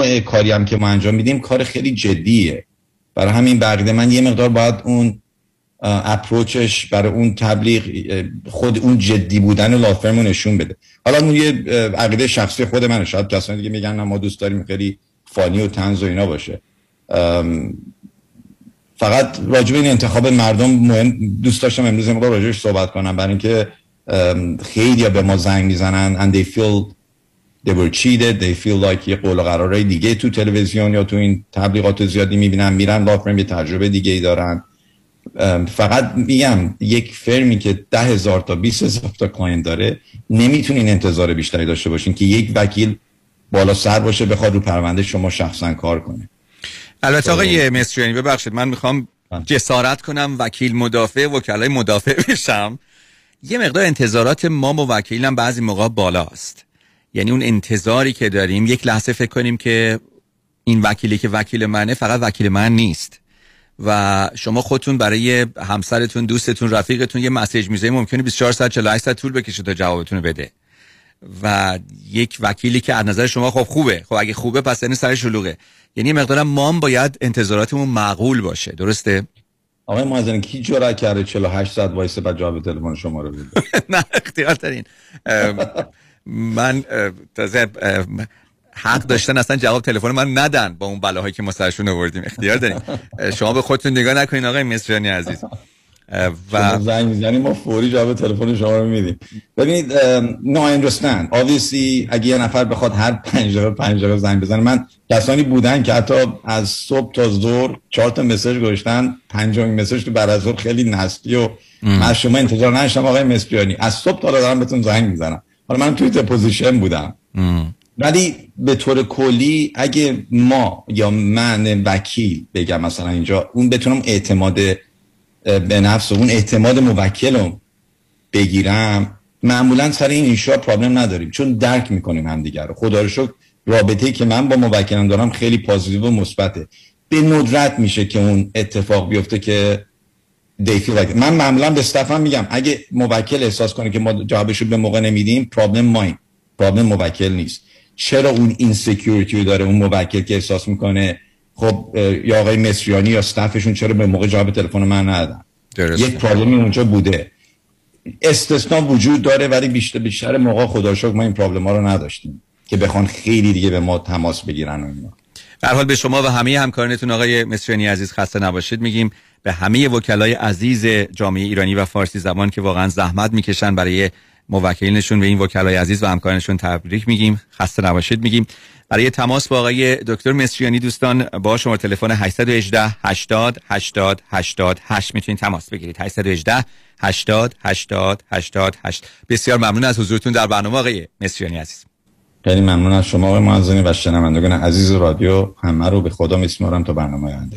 نوع کاری هم که ما انجام میدیم کار خیلی جدیه. برای همین بقیده من یه مقدار باید اون اپروچش برای اون تبلیغ خود اون جدی بودن لافرمون نشون بده. حالا اون یه عقیده شخصی خود منه. شاید کسانی دیگه میگن ما دوست داریم خیلی فانی و تنز و اینا باشه. فقط راجب این انتخاب مردم مهم دوست داشتم امروز مقدار راجبش صحبت کنم. برای اینکه خیلی به ما زنگ می‌زنن and they feel they were cheated. They feel like یه قول و قرارای دیگه تو تلویزیون یا تو این تبلیغات زیادی می‌بینن میرن law firm یه تجربه دیگه ای دارن فقط میگم یک firm ی که ده هزار تا 20 هزار تا client داره نمی‌تونین انتظار بیشتری داشته باشین که یک وکیل بالا سر باشه بخواد رو پرونده شما شخصا کار کنه. البته آقای مصریانی ببخشید من می‌خوام بله. جسارت کنم وکیل مدافع وکلای مدافع بشم. یه مقدار انتظارات ما و وکیلم بعضی موقع بالاست. یعنی اون انتظاری که داریم یک لحظه فکر کنیم که این وکیلی که وکیل منه فقط وکیل من نیست. و شما خودتون برای همسرتون دوستتون رفیقتون یه مسیج میزه ممکنه 24 ساعت 48 ساعت طول بکشه تا جوابتون بده. و یک وکیلی که از نظر شما خب خوبه. خب اگه خوبه پس یعنی سر شلوغه. یعنی مقدارم مام باید انتظاراتمون معقول باشه. درسته؟ آقای معزنی کی جرأت کرده 48 ساعت وایسه بعد جواب تلفن شما رو بده؟ نه اختیار دارین من تازه حق داشتن اصلا جواب تلفن من ندن با اون بلاهایی که ما سرشون آوردیم. اختیار داریم. شما به خودتون نگاه نکنین آقای مصریانی عزیز. و زنگ می‌زنیم ما فوری جواب تلفن شما رو میدیم. ببینید نو I understand. Obviously اگه یه نفر بخواد هر پنج دقیقه پنج دقیقه زنگ بزنه. من کسانی بودن که حتی از صبح تا ظهر چهار تا message گذاشتن پنجمین message تو بعد از ظهر خیلی nasty و من شما انتظار نداشتم آقای مصریانی از صبح تا دارم بهتون زنگ می‌زنم. حالا من توی پوزیشن بودم. ولی به طور کلی اگه ما یا من وکیل بگم مثلا اینجا اون بتونم اعتماد به نفس و اون اعتماد موکلم بگیرم معمولا سر این این issue problem نداریم. چون درک می‌کنیم همدیگر رو. خدا رو شکر رابطه که من با موکلم دارم خیلی positive و مثبته. به ندرت میشه که اون اتفاق بیفته که definitely من معمولا به staff م میگم اگه موکل احساس کنه که ما جوابشو به موقع نمیدیم problem ماییم. problem موکل نیست. چرا اون insecurity داره؟ اون موکل که احساس می‌کنه خب یا آقای مصریانی یا staff شون چرا به موقع جواب تلفن من ندادن؟ یک problem ی اونجا بوده. استثنا وجود داره ولی بیشتر بیشتر موقع خدا شکر ما این problem ها رو نداشتیم که بخوان خیلی دیگه به ما تماس بگیرن و اینا. حال به شما و همه همکارانتون آقای مصریانی عزیز خسته نباشید. میگیم به همه وکلای عزیز جامعه ایرانی و فارسی زبان که واقعا زحمت می‌کشن برای موکلینشون به این وکلای عزیز و همکارانشون تبریک میگیم. خسته نباشید میگیم. برای تماس با آقای دکتر مصریانی دوستان با شما تلفن 818 80 80 88 می‌تونید تماس بگیرید. 818 80 80 88 بسیار ممنون از حضورتون در برنامه آقای مصریانی عزیز. خیلی ممنون از شما آقای معزنی و شنوندگان عزیز رادیو. همه رو به خدا میسپارم تا برنامه آینده.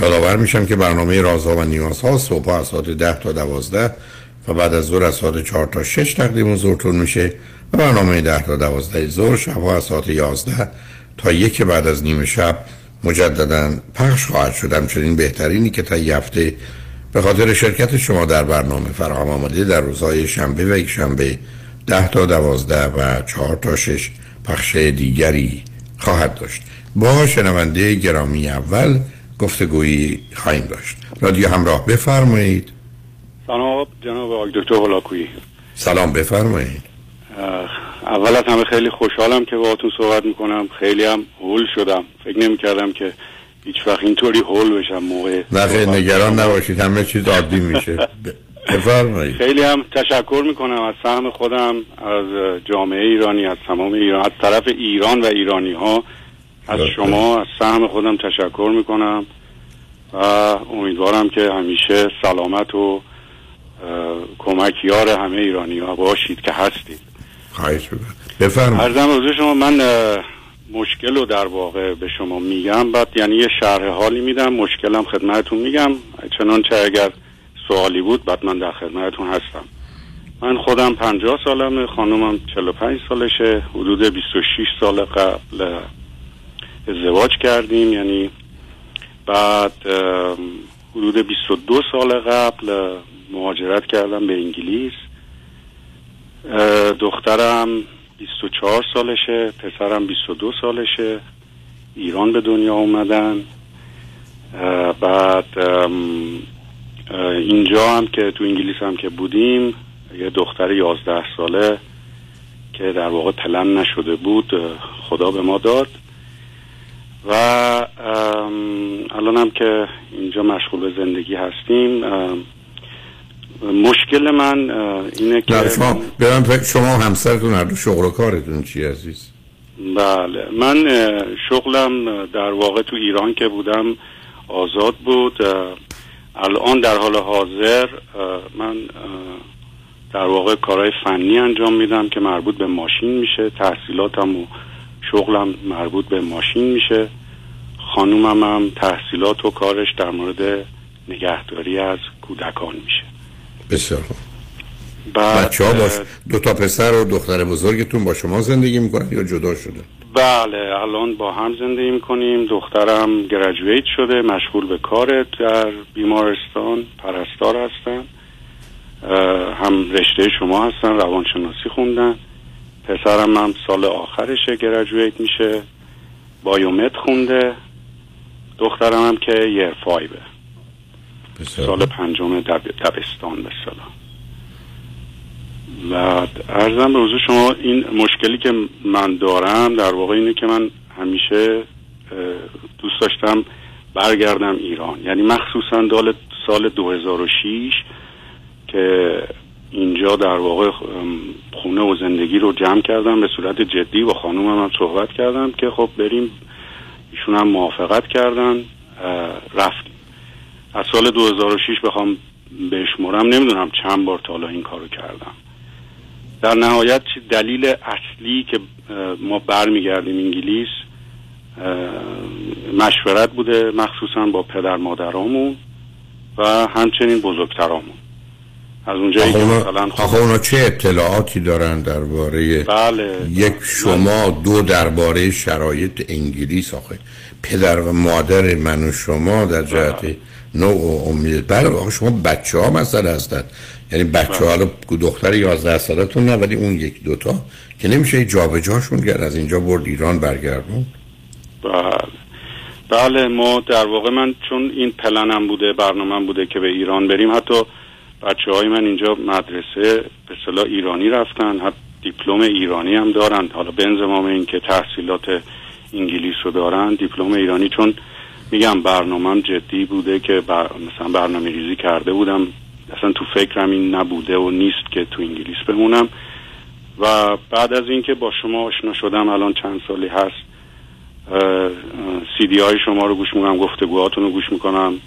یادآور میشم که برنامه رازها و نیازها صبح از ساعت ده تا دوازده و بعد از ظهر از ساعت چهار تا شش تقدیم حضورتون میشه و برنامه ده تا دوازده ظهر شبها از ساعت یازده تا یک بعد از نیمه شب مجددا پخش خواهد شد. همچنین بهترینی که تا هفته به خاطر شرکت شما در برنامه فراهم آمده در روزهای شنبه و یک شنبه ده تا دوازده و چهار تا شش پخش دیگری خواهد داشت. با شنونده گرامی اول گفتگویی خواهیم داشت. رادیو همراه بفرمایید. سلام جناب آقای دکتر هلاکویی سلام بفرمایید. اول از همه خیلی خوشحالم که باهاتون صحبت می‌کنم. خیلی هم هول شدم. فکر نمی کردم که هیچ وقت اینطوری هول بشم موقع نه نگران نباشید. همه چیز عادی میشه. بفرمایید. خیلی هم تشکر می‌کنم از سهم خودم از جامعه ایرانی از تمام ایران از طرف ایران و ایرانی ها از شما از سهم خودم تشکر می‌کنم و امیدوارم که همیشه سلامت و کمکیار همه ایرانی ها باشید که هستید. خواهش بفرمایید. ارزم شما من مشکل رو در واقع به شما میگم بعد یعنی یه شرح حالی میدم مشکلم خدمتون میگم. چنانچه اگر سوالی بود بعد من در خدمتون هستم. من خودم پنجاه سالمه خانومم 45 سالشه حدود 26 سال قبل ازدواج کردیم یعنی بعد حدود 22 سال قبل مهاجرت کردم به انگلیس. دخترم 24 سالشه پسرم 22 سالشه ایران به دنیا اومدن. بعد اینجا هم که تو انگلیس هم که بودیم یه دختر 11 ساله که در واقع پلن نشده بود خدا به ما داد. و الان هم که اینجا مشغول به زندگی هستیم مشکل من اینه که شما برم شما همسرتون هر شغل و کارتون چی عزیز؟ بله من شغلم در واقع تو ایران که بودم آزاد بود. الان در حال حاضر من در واقع کارهای فنی انجام میدم که مربوط به ماشین میشه تحصیلاتم و شغلم مربوط به ماشین میشه. خانومم هم تحصیلات و کارش در مورد نگهداری از کودکان میشه. بسیار بچه ها باش دو تا پسر و دختر بزرگتون با شما زندگی می‌کنن یا جدا شده؟ بله الان با هم زندگی می‌کنیم. دخترم گرجویت شده مشغول به کار در بیمارستان پرستار هستن. هم رشته شما هستن روانشناسی خوندن. پسرم هم سال آخرشه گرجویت میشه. بایومت خونده. دخترم هم که یر فایبه سال پنجم دبستان به سلام. و ارزم به حضور شما این مشکلی که من دارم در واقع اینه که من همیشه دوست داشتم برگردم ایران. یعنی مخصوصا دال سال 2006 که اینجا در واقع خونه و زندگی رو جمع کردم به صورت جدی با خانومم هم صحبت کردم که خب بریم ایشون هم موافقت کردن رفتیم. از سال 2006 بخوام بشمرم نمی‌دونم چند بار تا حالا این کارو کردم. در نهایت دلیل اصلی که ما برمیگردیم انگلیس مشورت بوده مخصوصا با پدر مادرامون و همچنین بزرگترامون. از اونجایی که مثلا خب اونا چه اطلاعاتی دارن درباره بله. یک شما دو درباره شرایط انگلیس؟ آخه پدر و مادر من و شما در جهت بله. نوع و امید. بله شما بچه ها مثلا هستن. یعنی بچه ها دختر 11 سالتون نه ولی اون یک دوتا که نمیشه جابجاشون کرد از اینجا برد ایران برگردون؟ بله. بله ما در واقع من چون این پلنم بوده برنامه بوده که به ایران بریم حتی بچه های من اینجا مدرسه به صلاح ایرانی رفتن حتی دیپلم ایرانی هم دارن. حالا به انضمام این که تحصیلات انگلیس رو دارن دیپلم ایرانی. چون میگم برنامهم جدی بوده که بر... مثلا برنامه ریزی کرده بودم. اصلا تو فکرم این نبوده و نیست که تو انگلیس بمونم. و بعد از اینکه با شما آشنا شدم الان چند سالی هست سی دی های شما رو گوش می‌کنم گفتگوهاتون رو گوش می‌کنم.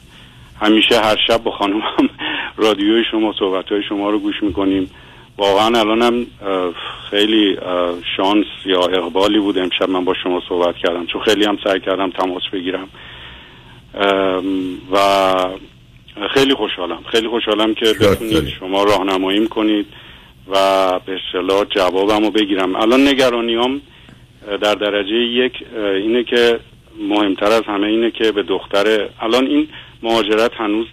همیشه هر شب با خانومم رادیوی شما صحبت های شما رو گوش می‌کنیم. واقعا الانم خیلی شانس یا اقبالی بود امشب من با شما صحبت کردم. چون خیلی هم سعی کردم تماس بگیرم. و خیلی خوشحالم. خیلی خوشحالم که بتونید شما راهنماییم کنید و به اصطلاح جوابم رو بگیرم. الان نگرانیام در درجه یک اینه که مهمتر از همه اینه که به دختر الان این مهاجرت هنوز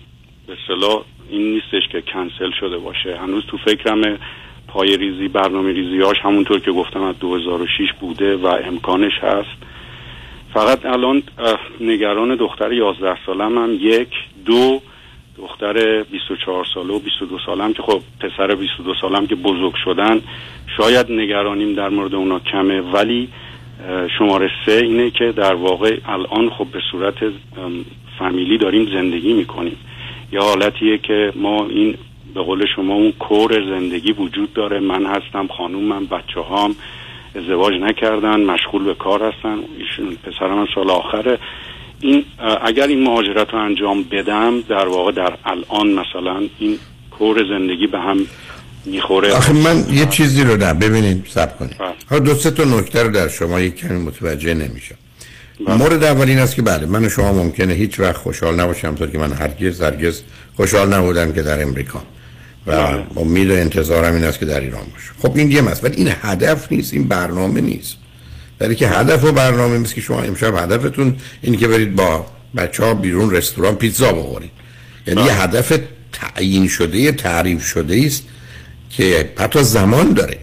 به اصطلاح این نیستش که کنسل شده باشه. هنوز تو فکرم پای ریزی برنامه ریزیاش همونطور که گفتم از 2006 بوده و امکانش هست. فقط الان نگران دختر 11 سالم هم یک دو دختر 24 ساله و 22 سالم که خب پسر 22 سالم که بزرگ شدن شاید نگرانیم در مورد اونا کمه ولی شماره سه اینه که در واقع الان خب به صورت فامیلی داریم زندگی می‌کنیم. یه حالتیه که ما این به قول شما اون کور زندگی وجود داره. من هستم خانوم من بچه هام ازدواج نکردن مشغول به کار هستن ایشون پسرم سال آخره. این اگر این مهاجرت رو انجام بدم در واقع در الان مثلا این کور زندگی به هم می‌خوره. آخه من یه چیزی رو نه ببینید سب کنید بله. دو سه تا نکته رو در شما یک کمی متوجه نمیشم. بله. مورد اول این است که بله من و شما ممکنه هیچ وقت خوشحال نباشم تا که من هرگز هرگز خوشحال نبودم که در امریکا. و بله. امید و انتظارم این است که در ایران باشم خب این یه ولی این هدف نیست این برنامه نیست. در که هدف و برنامه نیست که شما امشب هدفتون این که برید با بچه ها بیرون رستوران پیتزا بخورید. یعنی یه هدف تعیین شده تعریف شده است که حتی زمان داره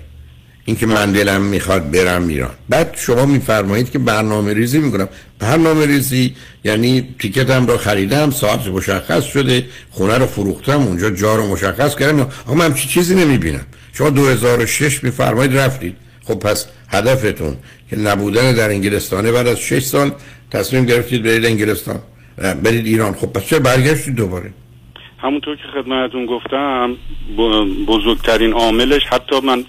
اینکه من دلم می‌خواد برم ایران. بعد شما میفرمایید که برنامه ریزی می‌کنم. برنامه ریزی یعنی تیکتم رو خریدم ساعت مشخص شده خونه رو فروختم اونجا جا رو مشخص کردم. اما من چی چیزی نمی‌بینم. شما 2006 میفرمایید رفتید. خب پس هدفتون که نبودن در انگلستانه بعد از 6 سال تصمیم گرفتید برید انگلستان. برید ایران. خب پس چرا برگشتید دوباره؟ همونطور که خدمتون گفتم بزرگترین عاملش حتی من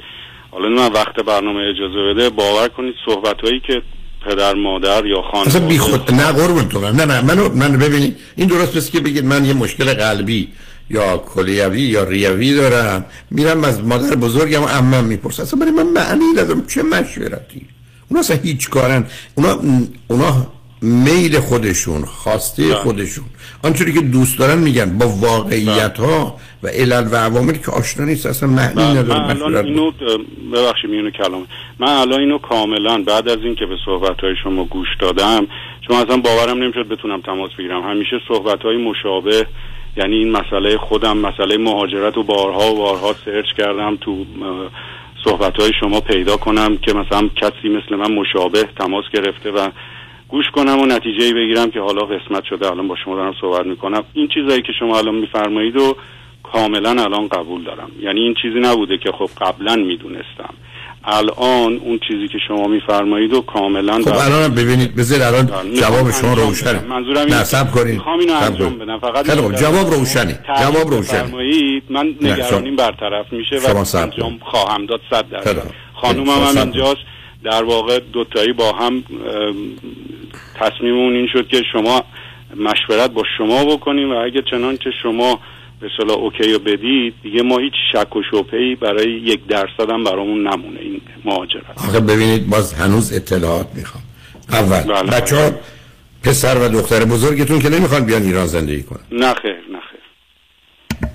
حالا من وقت برنامه اجازه بده باور کنید صحبت هایی که پدر مادر یا خانواده اصلا بی خود نه قربون تو نه نه منو من ببینید این درست بس که بگید من یه مشکل قلبی یا کلیوی یا ریوی دارم میرم از مادر بزرگم و عمم می‌پرسم. اصلا برای من معنی ندارم چه مشورتی؟ اونا اصلا هیچ کارن. اونا اونا میل خودشون خواسته بله. خودشون. آنچوری که دوست دارن میگن با واقعیت ها و علل و عواملی که آشنا نیست اصلا معنی بله. نداره. من الان اینو ببخشید میونو کلام. من الان اینو کاملا بعد از اینکه به صحبت های شما گوش دادم چون اصلا باورم نمی‌شد بتونم تماس بگیرم. همیشه صحبت های مشابه یعنی این مسئله خودم مسئله مهاجرت و بارها و بارها سرچ کردم تو صحبت های شما پیدا کنم که مثلا کسی مثل من مشابه تماس گرفته و گوش کنم و نتیجه بگیرم که حالا قسمت شده الان با شما دارم صحبت می‌کنم. این چیزایی که شما الان میفرمایید و کاملا الان قبول دارم. یعنی این چیزی نبوده که خب قبلا می‌دونستم. الان اون چیزی که شما میفرمایید و کاملا خب الان ببینید بذار الان جواب شما روشنه. منظورم نصب کنید اینو انجام بدم. فقط خب جواب روشنه. جواب روشنه. من نگرانیم برطرف میشه و انجام خواهم داد 100 درصد. خانومم هم اینجاست. در واقع دوتایی با هم تصمیممون این شد که شما مشورت با شما بکنیم و اگه چنانچه شما به صلاح اوکی رو بدید دیگه ما هیچ شک و شبهی برای یک درصد هم برامون نمونه این مهاجرت. آخه ببینید باز هنوز اطلاعات می‌خوام. اول بله. بچه ها پسر و دختر بزرگتون که نمی‌خوان بیان ایران زندگی کنن. نه خیر نه خیر.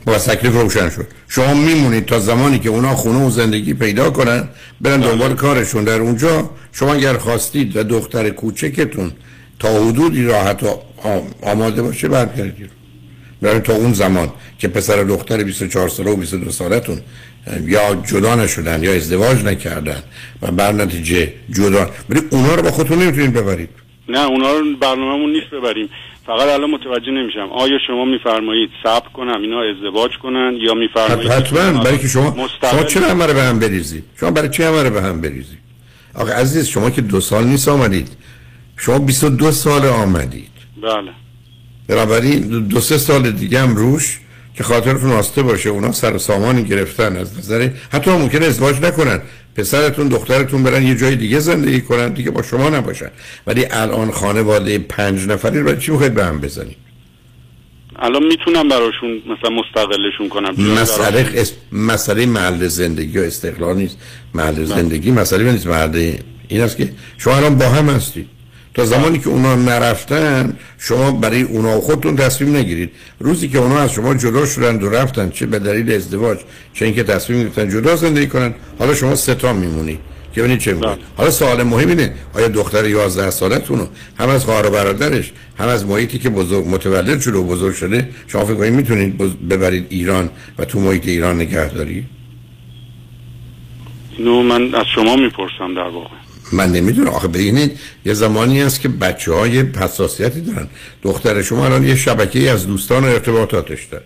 با تکلیف روشن شد. شما میمونید تا زمانی که اونا خونه و زندگی پیدا کنن برن بله. دنبال کارشون. در اونجا شما اگر خواستید و دختر کوچکتون تا حدودی راحت و آماده باشه برگردید برای تا اون زمان که پسر دختر 24 ساله و 22 سالتون یا جدا نشدن یا ازدواج نکردن و بر نتیجه جدا ولی اونا رو با خودتون نمی‌تونید ببرید. نه اونا رو برنامه‌مون نیست ببریم. فقط الان متوجه نمیشم. آیا شما میفرمایید صبر کنم اینا ازدواج کنن یا میفرمایید حتما برای که شما شما چرا همه به هم بریزید؟ شما برای چه همه به هم بریزید؟ آقا عزیز شما که دو سال نیست آمدید. شما 22 سال آمدید. بله. بنابراین دو سه سال دیگه هم روش که خاطرتون آسته باشه. اونا سر سامانی گرفتن از نظر حتی ممکنه ازدواج نکنن. پسرتون دخترتون برن یه جای دیگه زندگی کنن دیگه با شما نباشن. ولی الان خانواده پنج نفری رو چی می‌خواید به هم بزنید الان می‌تونم براشون مثلا مستقلشون کنم. مسئله اس... مسئله محل زندگی و استقلال نیست. محل زندگی مسئله نیست. محل این است که شما الان با هم هستید. تا زمانی که اونا نرفتن شما برای اونا خودتون تصمیم نگیرید. روزی که اونا از شما جدا شدن و رفتن چه به دلیل ازدواج چه اینکه تصمیم گرفتن جدا زندگی کنن حالا شما سه تا میمونی. که ببینید چه میگه حالا سوال مهم اینه آیا دختر 11 سالتون هم از خواهر و برادرش هم از محیطی که بزرگ متولد شده و بزرگ شده شما فکر کنید می‌تونید ببرید ایران و تو محیط ایران نگهداری؟ اینو من از شما می‌پرسم در واقع. من نمی‌دونم. آخه ببینید یه زمانی هست که بچه های حساسیتی دارن. دختر شما الان یه شبکه از دوستان و ارتباطاتش داره.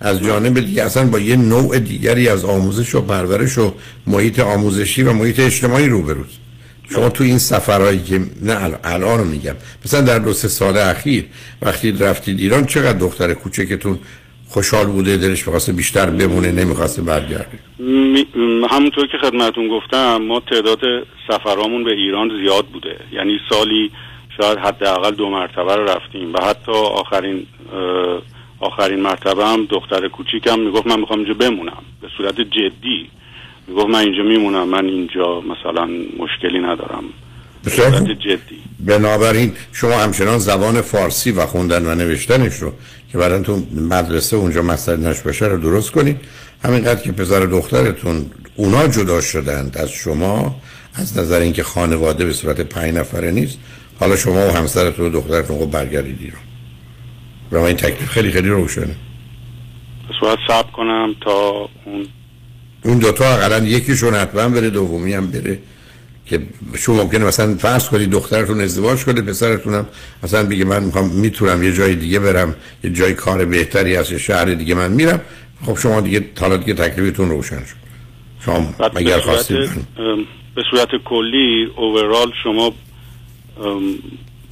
از جانب دیگه اصلا با یه نوع دیگری از آموزش و پرورش و محیط آموزشی و محیط اجتماعی روبروز شما تو این سفرهایی که نه الان رو میگم. مثلا در دو سه سال اخیر وقتی رفتید ایران چقدر دختر کوچکتون خوشحال بوده دلش می‌خواسته بیشتر بمونه نمی‌خواسته برگرده. همونطور که خدمتون گفتم ما تعداد سفرامون به ایران زیاد بوده. یعنی سالی شاید حداقل دو مرتبه رو رفتیم و حتی آخرین آخرین مرتبه هم دختر کوچیکم می‌گفت من می‌خوام اینجا بمونم. به صورت جدی می‌گفت من اینجا میمونم من اینجا مثلا مشکلی ندارم. به صورت جدی. بنابراین شما همچنان زبان فارسی و خوندن و نوشتنش رو که بعدا تو مدرسه اونجا نش باشه رو درست کنید همینقدر که پسر دخترتون اونا جدا شدند از شما از نظر اینکه خانواده به صورت پنج نفره نیست. حالا شما و همسرتون و دخترتون رو برگردید ایران و این تکلیف خیلی خیلی روشنه. باید سب کنم تا اون اون دوتا اقلا یکیشون حتما بره دومی هم بره. که شما ممکنه مثلا فرض کنید دخترتون ازدواج کنه پسرتون هم مثلا بگه من می‌خوام می‌تونم یه جای دیگه برم یه جای کار بهتری هست یه شهر دیگه من میرم. خب شما دیگه حالا دیگه تکلیفتون روشن شد. شما مگر خواستید به صورت کلی اوورال شما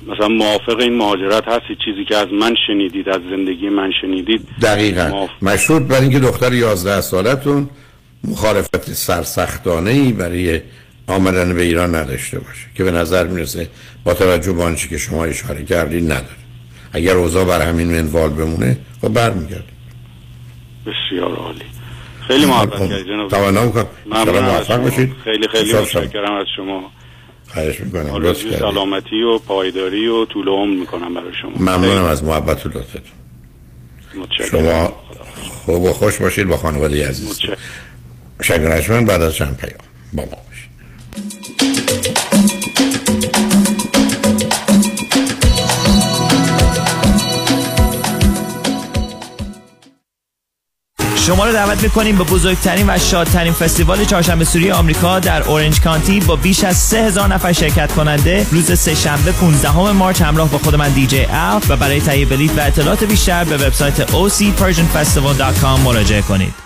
مثلا موافق این مهاجرت هستی؟ چیزی که از من شنیدید از زندگی من شنیدید؟ دقیقا. مشروط بر اینکه دختر 11 سالتون مخالفت سرسختانه ای برای آمدن به ایران نداشته باشه که به نظر می‌رسه با توجه به آنچه که شما اشاره کردید نداره. اگر اوضاع بر همین منوال بمونه خب برمیگرد بسیار عالی. خیلی محبت خب، کردید جناب. تمام کنم خیلی خیلی متشکرم از شما. خواهش می‌کنم. آرزوی سلامتی و پایداری و طول عمر می‌کنم برای شما. ممنونم از محبت و لطفتون. شما خوب و خوش باشید با خانواده عزیز. شکر بعد از چند پیام با ما شما رو دعوت می‌کنیم به بزرگترین و شادترین فستیوال چهارشنبه سوری آمریکا در اورنج کانتی با بیش از 3000 نفر شرکت کننده روز سه شنبه 15 مارچ همراه با خود من دیجی ال و برای تهیه بلیط و اطلاعات بیشتر به وبسایت ocpersianfestival.com مراجعه کنید.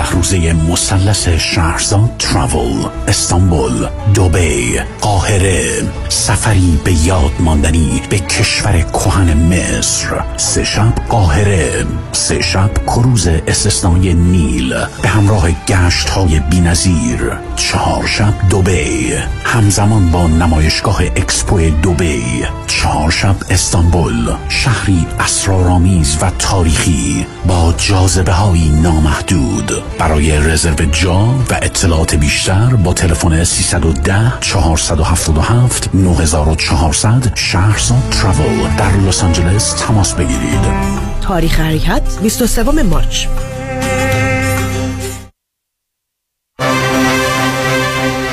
چهارده روزه مثلث شهرزاد Travel استانبول دوبی قاهره سفری به یاد ماندنی به کشور کهن مصر. سه شب قاهره سه شب کروز استثنایی نیل. به همراه گشت های بی نظیر. چهار شب دوبی همزمان با نمایشگاه اکسپو دوبی چهار شب استانبول. شهری اسرارآمیز و تاریخی با جاذبه های نامحدود. برای رزرو جا و اطلاعات بیشتر با تلفن 310 477 9400 شهرزاد تراول در لس آنجلس تماس بگیرید. تاریخ حرکت 23 مارچ.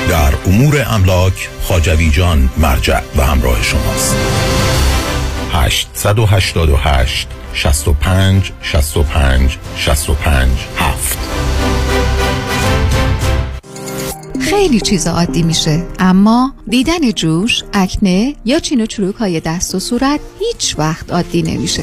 در امور املاک خاجوی جان مرجع و همراه شماست. 888 65 65 65 7 خیلی چیز عادی میشه اما دیدن جوش، اکنه یا چین و چروک های دست و صورت هیچ وقت عادی نمیشه.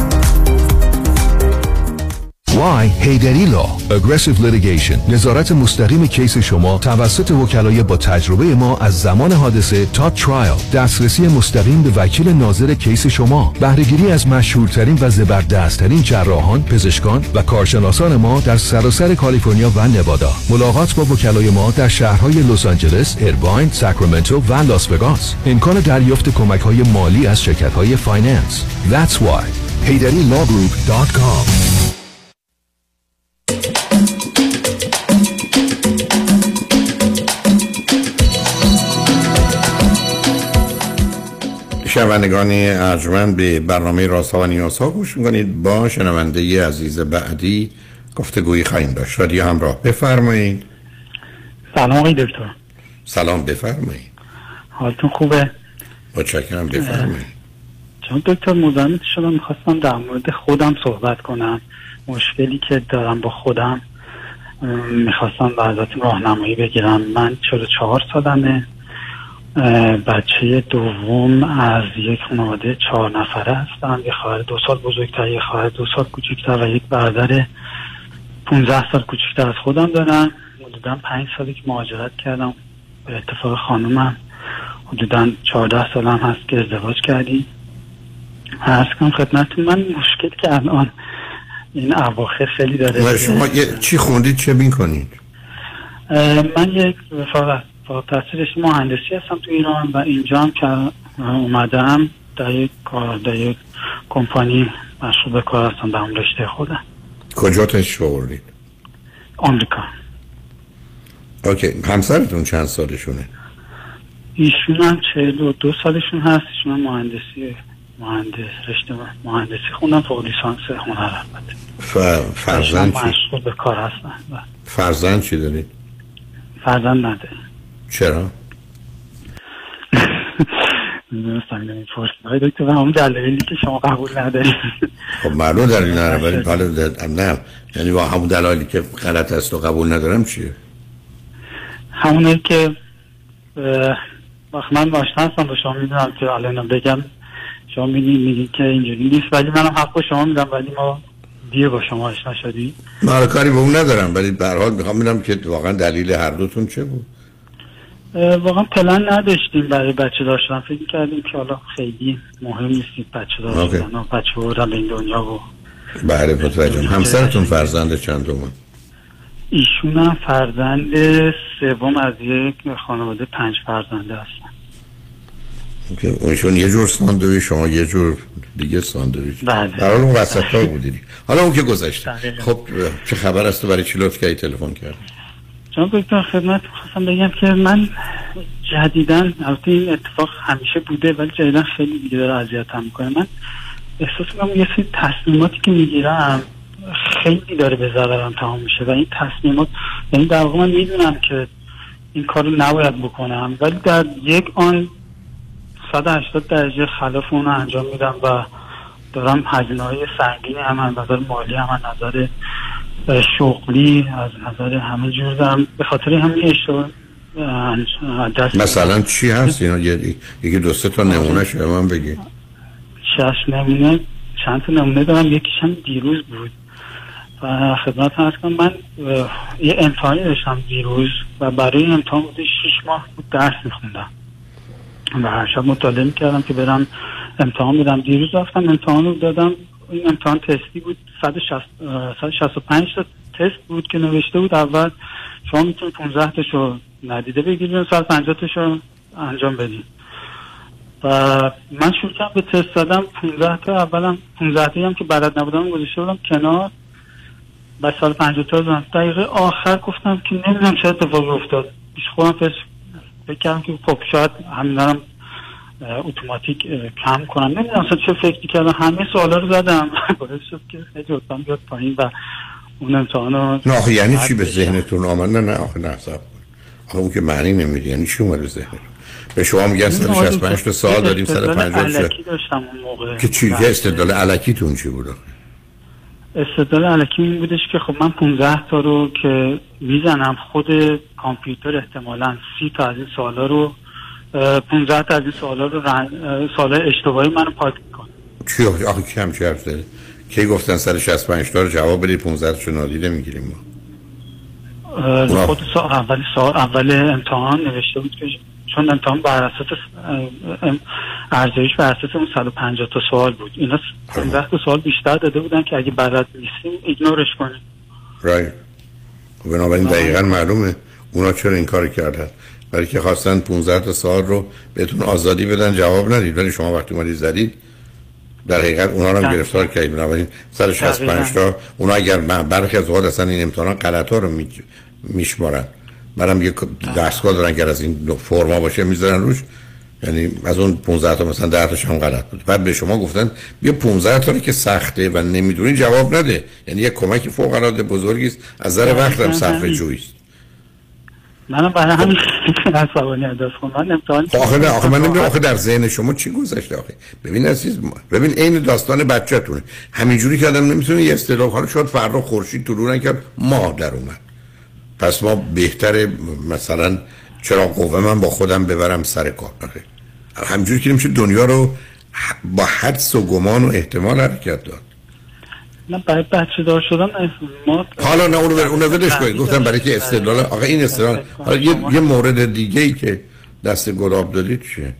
Why Heidari Law Aggressive Litigation. نظارت مستقیم case شما توسط وکلای با تجربه ما از زمان حادثه تا trial دسترسی مستقیم به وکیل ناظر case شما. بهرهگیری از مشهورترین و زبردستترین جراحان پزشکان و کارشناسان ما در سراسر کالیفرنیا و نوادا. ملاقات با وکلای ما در شهرهای لس آنجلس ارواین ساکرامنتو و لاس وگاس. امکان دریافت کمک های مالی از شرکت های finance. That's why. HeyDaddyLawGroup.com شنوندگان ارجمند به برنامه راستا و نیاسا گوش می‌کنید. با شنونده عزیز بعدی گفتگویی خواهیم داشت. رادیو همراه بفرمایید. سلام آقای دکتر. سلام بفرمایید. حالتون خوبه؟ متشکرم بفرمایید. چون دکتر مزاحمت شدم می‌خواستم در مورد خودم صحبت کنم. مشکلی که دارم با خودم می‌خواستم به ازتون راهنمایی بگیرم. من چهار سالمه. بچه دوم از یک خانواده چهار نفره هستم یه خواهر دو سال بزرگتر یه خواهر دو سال کوچکتر و یک برادر 15 سال کوچکتر از خودم دارم حدودا پنج سالی که مهاجرت کردم. به اتفاق خانومم حدودا 14 سالم هست که ازدواج کردیم. هست کنم خدمتتون من مشکل که الان این اواخر خیلی داره. شما چی خوندید؟ چه می‌کنید؟ من یک فقط با تحصیل مهندسی هستم تو ایران و اینجا هم که اومدم در یک کار در یک کمپانی مشروع به کار هستم در رشته خودم. کجا تشریف آوردید آمریکا. اوکی همسرتون چند سالشونه؟ ایشون هم چهل و دو سالشون هست ایشون هم مهندسی مهندس رشته مهندسی خوندن فوق لیسانس هنر البته. ف... فرزند چی؟ مشغول به کار هستن فرزند چی دارید؟ فرزند نداریم چرا؟ می‌دونستم دکتر همون دلایلی که شما قبول ندارید. خب معلوم دلیل ندارم ولی حالا نه. یعنی با همون دلایلی که غلط است و قبول ندارم چیه؟ همونه که وقت من آشنا هستم با شما می‌دونم که الان بگم. شما میگی میگی که اینجوری نیست ولی منم حق با شما میدم ولی ما دیر با شما آشنا شدیم من کاری به اون ندارم ولی به هر حال می‌خوام ببینم که واقعا دلیل هر دوتون چه بود. واقعا پلن نداشتیم برای بچه داشتن. فکر کردیم که حالا خیلی مهم نیستیم بچه داشتن و بچه بردن به این دنیا و بله متوجهم. همسرتون فرزند چند دومون ایشون هم فرزند سوم از یک خانواده پنج فرزنده هستن. اونشون یه جور ساندوی شما یه جور دیگه ساندویچ. بله. در حال اون وسط ها بودید حالا اون که گذشته. خب چه خبر است برای چی لطف کردی تلفن کرد جان دکتر خدمت خواستم بگم که من جدیدن البته این اتفاق همیشه بوده ولی جدیدن خیلی دیگه داره اذیتم می‌کنه. من احساس می‌کنم یه سری تصمیماتی که می‌گیرم خیلی داره به ضررم تمام میشه و این تصمیمات یعنی در واقع من می‌دونم که این کار رو نباید بکنم ولی در یک آن 180 درجه خلاف اون رو انجام میدم و دارم هزینه های سنگینی هم از نظر مالی هم از نظر شغلی از نظر همه جور دارم. به خاطر همین اشتباه مثلا چی هست؟ اینا یکی دو سه تا نمونه شده من بگی. شش نمونه. چند تا نمونه دارم؟ یکیش هم دیروز بود. و خدمت هست کنم من یه امتحانی داشتم دیروز و برای امتحان بوده شیش ماه بود درس میخوندم. و هر شب مطالعه می‌کردم که برم امتحان بدم. دیروز رفتم امتحان رو دادم. این امتحان تستی بود. 165 تا تست بود که نوشته بود. اول شما می‌تونید 15 تاشو ندیده بگیرید 150 تاشو انجام بدید. و من شروع کردم به تست دادم 15 تا اولم 15 تا هم که بلد نبودم گذاشته بودم کنار. بعد سال 50 تا زدم. دقیقه آخر گفتم که نمی‌دونم چه اتفاقی افتاد. پیش خودم فکر کردم که خب شاید همین دارم اتوماتیک کم کنم. نمی‌دونم چه فکری کردم. همه سوالا رو زدم. باعث شد که خیلی اتفاقم بیاد پایین و اون امتحان رو نه یعنی چی به ذهنتون آمد؟ نه نه آخه نه سب آخه اون که معنی نمیده. یعنی چی اومده ذهنتون؟ به شما میگن 165 تا سال داریم 150 علکی داشتم اون موقع. که چی؟ که استدلال علکیتون چی بود استدلال علکی این بودش که خب من 15 تا رو که می‌زنم خود کامپیوتر احتمالا 30 تا از این سوالا رو 15 تا از این سوالا رو رن... سوال اشتباهی منو پاک می‌کنه. چی آخه کی هم حرف داره کی گفتن سر 65 تا جواب بدید 15 تا نادیده می‌گیریم ما؟ خود سال اول سال اول امتحان نوشته بود که چون امتحان بر اساس ارزش بر اساس اون 150 تا سوال بود. اینا 15 تا سوال بیشتر داده بودن که اگه بلد نیستیم ایگنورش کنیم. رایت بنابراین دقیقا معلومه اونا چرا این کار کردن. برای که خواستن 15 تا سال رو بهتون آزادی بدن جواب ندید. ولی شما وقتی اومدید زدید در حقیقت اونا رو هم گرفتار کردید. بنابراین 165 تا اونا اگر برخی از اوقات اصلا این امتحانات غلط ها رو میشمارن. برام یه دستگاه دارن که از این فرما باشه می‌ذارن روش. یعنی از اون 15 تا مثلا 10 تاش هم غلط بود. بعد به شما گفتن بیا 15 تا که سخته و نمی‌دونی جواب نده. یعنی یه کمک فوق العاده بزرگی است. از نظر وقت هم صرف جویی است منم برای همین عصبانی انداز من امتحان آخه نه آخه من نمی‌دونم آخه در ذهن شما چی گذشته آخه؟ ببین عزیز ببین عین داستان بچه‌تونه. همینجوری که آدم نمی‌تونه یه اصطلاح حالا شاید فردا خورشید طلوع نکرد ماه در اومد. پس ما بهتره مثلا چرا قوه من با خودم ببرم سر کار همجوری که نمیشه دنیا رو با حدس و گمان و احتمال حرکت داد. نه برای بچه دار شدن ما حالا نه اونو, اونو ولش کنید. گفتم برای که استدلال آقا این استدلال حالا یه, یه مورد دیگه ای که دست گلاب دادید چیه؟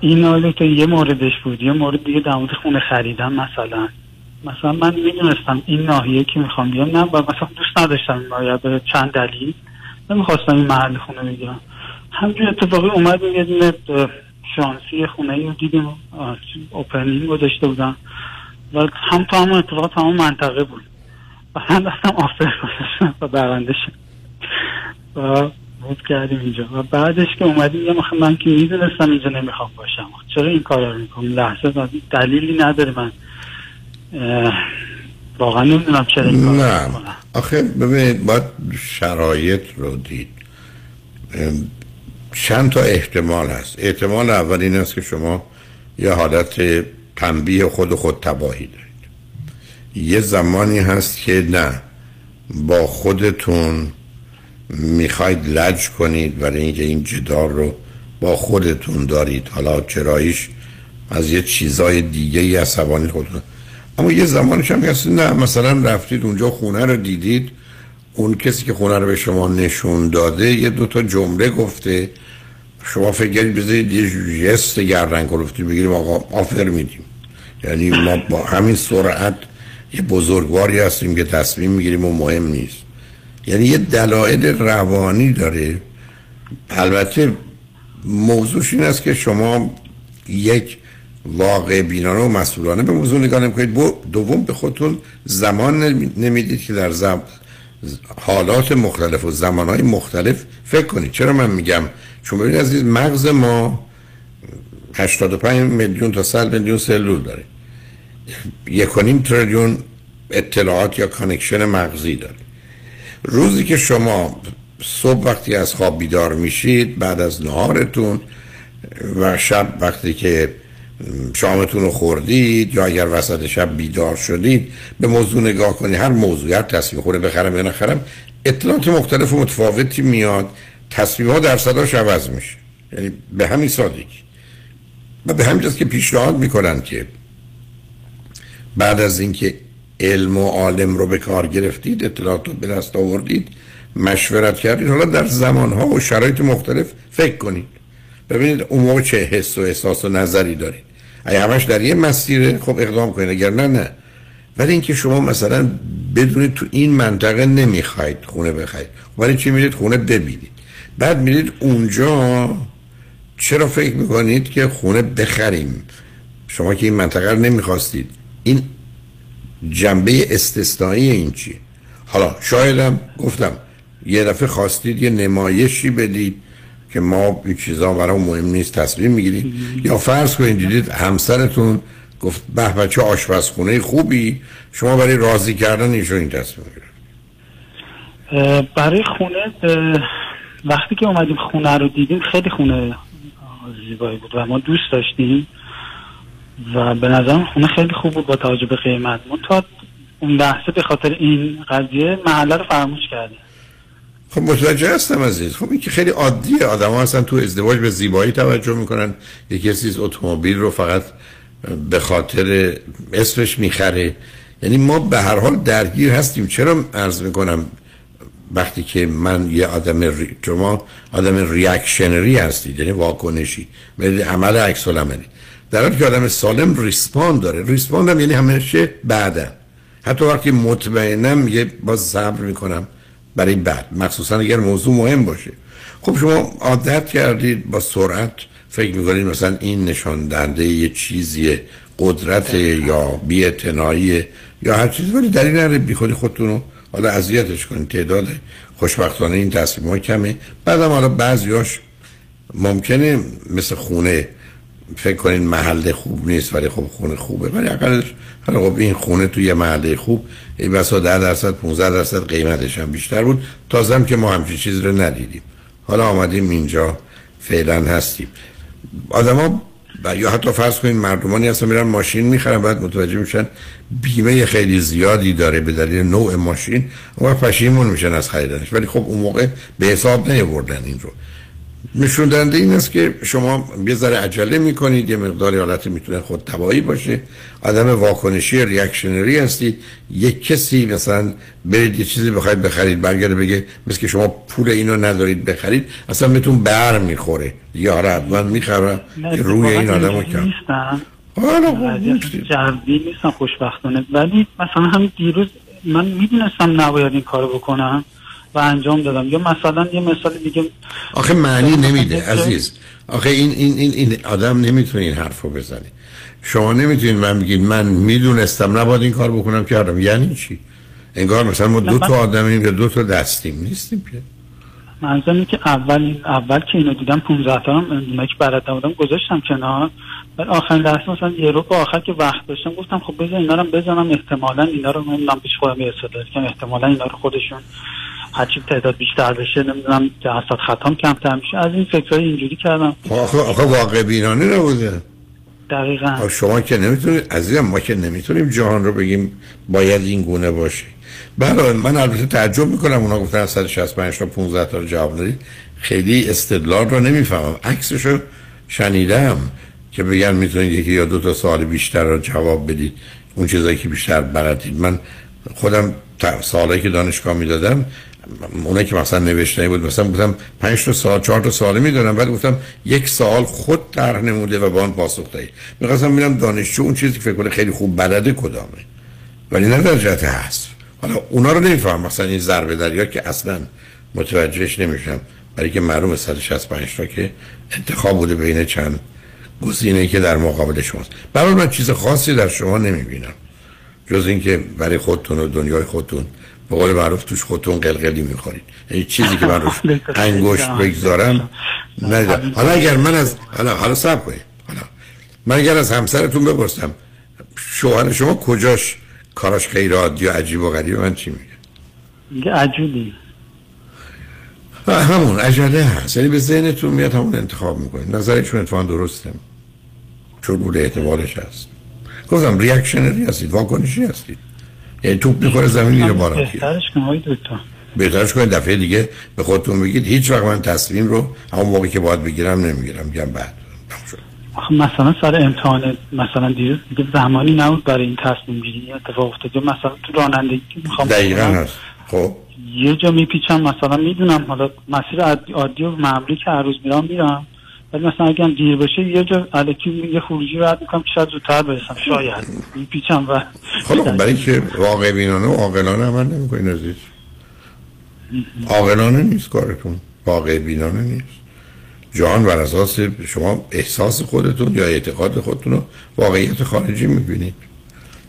این حالا که یه موردش بود. یه مورد دیگه در مورد خونه خریدن مثلا. مثلا من می‌دونستم این ناحیه که می‌خوام بیام نه و مثلا دوست نداشتم این چند دلیل. نمی‌خواستم این محل خونه بگیرم. همجور اتفاقی اومد یه شانسی خونه ای رو دیدیم. اوپنینگ رو داشته بودم. و هم تو همون اتفاق تمام منطقه بود. و هم دستم آفر گذاشتم و برنده شد و بود کردیم اینجا. و بعدش که اومدیم یه من که می‌دونستم اینجا نمی‌خوام باشم. چرا این کار رو می‌کنم؟ لحظه دلیلی نداره من. واقعا نمی‌دونم چرا این کار نه. آخه ببینید باید شرایط رو دید. چند تا احتمال هست. احتمال اول این است که شما یه حالت تنبیه خود خود تباهی دارید. یه زمانی هست که نه با خودتون می‌خواید لج کنید برای اینکه این جدار رو با خودتون دارید. حالا چراییش از یه چیزای دیگه ای عصبانی خودتون. اما یه زمانش هم هست نه مثلا رفتید اونجا خونه رو دیدید اون کسی که خونه رو به شما نشون داده یه دو تا جمله گفته شما فکر کنید بذارید یه جست گردن کلفتی بگیریم آقا آفر میدیم. یعنی ما با همین سرعت یه بزرگواری هستیم که تصمیم می‌گیریم و مهم نیست. یعنی یه دلایل روانی داره. البته موضوعش این است که شما یک واقع بینانه و مسئولانه به موضوع نگاه نمی‌کنید. دوم به خودتون زمان نمی‌دید که در زم... حالات مختلف و زمانهای مختلف فکر کنید. چرا من میگم چون ببینید عزیز مغز ما 85 میلیون تا 100 میلیون سلول داره. یک تریلیون اطلاعات یا connection مغزی داره. روزی که شما صبح وقتی از خواب بیدار میشید بعد از نهارتون و شب وقتی که شامتون رو خوردید یا اگر وسط شب بیدار شدید به موضوع نگاه کنید هر موضوعی هر تصمیم خوره بخرم یا نخرم اطلاعات مختلف و متفاوتی میاد. تصمیم ها در صداش عوض میشه. یعنی به همین سادگی. و به همین که پیشنهاد می‌کنن که بعد از اینکه علم و عالم رو به کار گرفتید اطلاعات رو به دست آوردید مشورت کردید حالا در زمانها و شرایط مختلف فکر کنید. ببینید اون موقع چه حس و احساس و نظری دارید. اگه همش در یه مسیره خب اقدام کنید اگر نه نه. ولی اینکه شما مثلا بدونید تو این منطقه نمی‌خواید خونه بخرید. ولی چی میرید خونه ببینید. بعد میرید اونجا چرا فکر می‌کنید که خونه بخریم؟ شما که این منطقه رو نمی‌خواستید. این جنبه استثنایی این چی؟ حالا شایدم گفتم یه دفعه خواستید یه نمایشی بدید که ما این چیزا برای مهم نیست تصمیم می‌گیرید. یا فرض کنید دیدید همسرتون گفت به بچه آشپزخونه خوبی شما برای راضی کردن ایشون این تصمیم گرفت برای خونه وقتی که اومدیم خونه رو دیدیم خیلی خونه زیبایی بود و ما دوست داشتیم و به نظرم خونه خیلی خوب بود با توجه به قیمت. ما تا اون لحظه به خاطر این قضیه محله رو فراموش کردیم. خب متوجه هستم عزیز. خب این که خیلی عادیه. آدم ها هستن تو ازدواج به زیبایی توجه می‌کنن. یکی از اتومبیل رو فقط به خاطر اسمش می‌خره. یعنی ما به هر حال درگیر هستیم. چرا عرض می‌کنم؟ وقتی که من یه آدم ری... شما آدم reactionary هستید یعنی واکنشی. عمل عکس العملی. در حالی که آدم سالم respond داره. respond هم یعنی همیشه بعدم حتی وقتی مطمئنم یه باز صبر می‌کنم برای بعد. مخصوصا اگر موضوع مهم باشه. خب شما عادت کردید با سرعت فکر می‌کنید مثلا این نشان دهنده یه چیزی قدرت یا بی‌اعتنایی یا هر چیزی. ولی در این بی خودی خودتون رو حالا اذیتش کنید تعداد خوشبختانه این تصمیم های کمه. بعدم حالا بعضیاش ممکنه مثل خونه فکر کنین محل خوب نیست ولی خب خونه خوبه. ولی اقلش خب این خونه توی یه محله خوب ای بسا 10 درصد 15 درصد قیمتش هم بیشتر بود. تازم که ما همچین چیز رو ندیدیم. حالا آمدیم اینجا فعلا هستیم. آدما یا حتی فرض کنید مردمانی هستن میرن ماشین می‌خرن بعد متوجه میشن بیمه خیلی زیادی داره به دلیل نوع ماشین و پشیمون میشن از خریدنش. ولی خب اون موقع به حساب نیاوردن این رو. نشون دهنده این است که شما یه ذره عجله می‌کنید یه مقدار حالت می‌تونه خود تبایی باشه. آدم واکنشی ریاکشنری هستید. یک کسی مثلا برید یه چیزی بخواید بخرید برگرده بگه مثل که شما پول اینو ندارید بخرید اصلا بهتون بر می‌خوره. یا من می‌خرم که روی این آدم رو کم. جردی نیستم خوشبختانه. ولی مثلا همین دیروز من می‌دونستم نباید این کارو بکنم و انجام دادم. یا مثلا یه مثال دیگه آخه معنی نمیده عزیز. آخه این این این, این آدم نمی‌تونه این حرفو بزنه. شما نمی‌تونید من بگید من می‌دونستم نباید این کار بکنم کردم. یعنی چی؟ انگار مثلا ما دو تا آدمیم که دو تا دستیم. نیستیم که. منظورم که اول اول که اینو دیدم 15 تا هم که برات بودم گذاشتم کنار. بعد آخرین لحظه مثلا یه رو آخر که وقت داشتم گفتم خب بذار اینا رو بزنم احتمالاً اینا رو نمی‌دونم پیش خودم یه که احتمالاً اینا رو خودشون هرچی تعداد بیشتر بشه نمی‌دونم جلسات خطام کمتر میشه. از این فکرهای اینجوری کردم. آخه, آخه واقع بینانه نبوده. دقیقا. شما که نمی‌تونید عزیزم ما که نمی‌تونیم جهان رو بگیم باید این گونه باشه. برای من البته تعجب می‌کنم اونا گفتن 165 تا 15 تا جواب دارید خیلی استدلال رو نمی‌فهمم. عکسش رو شنیدم. که بگن می‌تونید یکی یا دو تا سال بیشتر رو جواب بدید. اون چیزایی که بیشتر بلدید. من خودم سالهایی که دانشگاه می‌دادم اونایی که مثلا نوشته بود مثلا گفتم 5 تا سال 4 تا سال می‌دونم بعد گفتم یک سال خود طرح نموده و با آن پاسخ دهید. می‌خواستم ببینم دانشجو اون چیزی که فکر کنه خیلی خوب بلده کدامه. ولی نه در جهت هست حالا اونا رو نمیفهم مثلا این ضربه دریا که اصلا متوجهش نمیشم. برای که معلوم 165 تا که انتخاب بوده بین چند گزینه که در مقابل شماست. برای من چیز خاصی در شما نمی‌بینم. جز اینکه برای خودتون و دنیای خودتون به قول معروف توش خودتون قلقلی می‌خورید. یعنی چیزی که من روش انگشت بگذارم ندیدم. حالا اگر من از حالا حالا سب کنید. حالا من اگر از همسرتون بپرسم شوهر شما کجاش؟ کاراش خیلی عادی و عجیب و غریب؟ من چی میگه میگه همون عجله هست. یعنی به ذهنتون میاد همون انتخاب می‌کنید. نظرشون اتفاقا درسته. چون بوده اعتبارش هست؟ گفتم ریاکشنری هستید واکنشی هستید. یعنی توپ می‌خوره زمین رو بالا بهترش کنید بهترش کنید دفعه دیگه به خودتون بگید هیچ وقت من تصمیم رو همون موقعی که باید بگیرم نمی‌گیرم میگم بعد. مثلا سر امتحان مثلا دیگه زمانی نبود برای این تصمیم گیری اتفاق افتاد. مثلا تو رانندگی می‌خوام دقیقا هست. خب. یه جا میپیچم مثلا می‌دونم حالا مسیر عادی و معمولی که هر روز میرم میرم. ولی مثلا اگه دیر بشه یه جا الکی یه خروجی رد می‌کنم که شاید زودتر برسم. شاید. میپیچم و خب برای که واقع بینانه و عاقلانه عمل نمی‌کنین عزیز. عاقلانه نیست کارتون. واقع بینانه نیست. جان بر اساس شما احساس خودتون یا اعتقاد خودتون رو واقعیت خارجی می‌بینید.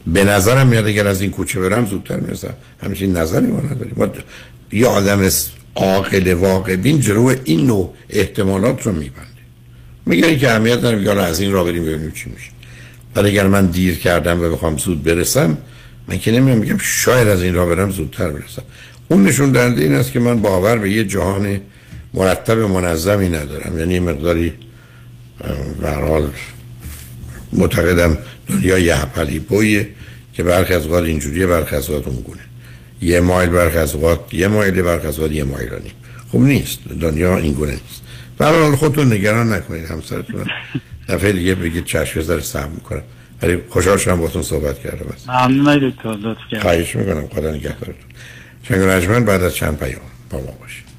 به نظرم میاد اگر از این کوچه برم زودتر می‌رسم. همچین نظری ما نداریم. ما یه آدم عاقل واقع بین جلو این نوع احتمالات رو میبنده میگن که اهمیت داره میگن از این را بریم ببینیم چی میشه. ولی اگر من دیر کردم و بخوام زود برسم من که نمیام میگم شاید از این را برم زودتر برسم. اون نشون دهنده این است که من باور به یه جهان مرتب منظمی ندارم. یعنی مقداری به حال معتقدم دنیا یه هپلی بویه که برخی از اوقات اینجوریه برخی از اوقات اونگونه. یه مایل برخی از اوقات یه مایل برخی از اوقات یه مایلانی. خب نیست. دنیا اینگونه نیست. برای خودتون نگران نکنید همسرتون. دفعه دیگه بگید چشم ذره سهم می‌کنم ولی خوشحال شدم باهاتون صحبت کردم. بس ممنون دکتر لطف خواهش می‌کنم خدا نگهدارتون. شنگ بعد از چند پیام با ما باشید.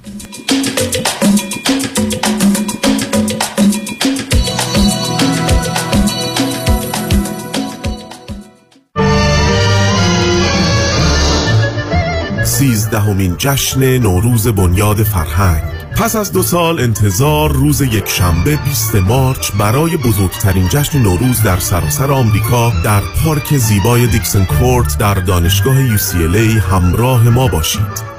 سیزدهمین جشن نوروز بنیاد فرهنگ. پس از دو سال انتظار روز یک شنبه 20 مارچ برای بزرگترین جشن نوروز در سراسر آمریکا در پارک زیبای دیکسن کورت در دانشگاه UCLA همراه ما باشید.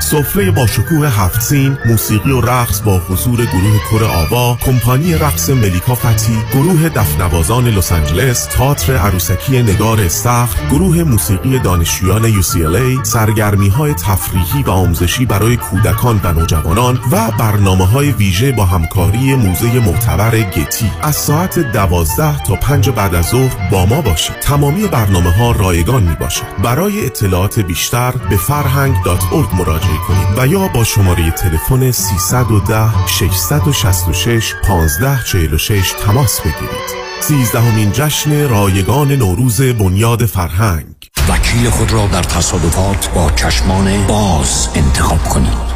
سفره با شکوه هفت سین موسیقی و رقص با حضور گروه کر آوا کمپانی رقص ملیکا فتی گروه دفنوازان لس آنجلس تئاتر عروسکی نگار استخر گروه موسیقی دانشجویان UCLA سرگرمی های تفریحی و آموزشی برای کودکان و نوجوانان و برنامه های ویژه با همکاری موزه معتبر گتی از ساعت دوازده تا پنج بعد از ظهر با ما باشید. تمامی برنامه ها رایگان می باشد برای اطلاعات بیشتر به فرهنگ.org مراجعه کنید. و یا با شماره تلفن 310 666 1546 تماس بگیرید. سیزدهمین جشن رایگان نوروز بنیاد فرهنگ. وکیل خود را در تصادفات با چشمان باز انتخاب کنید.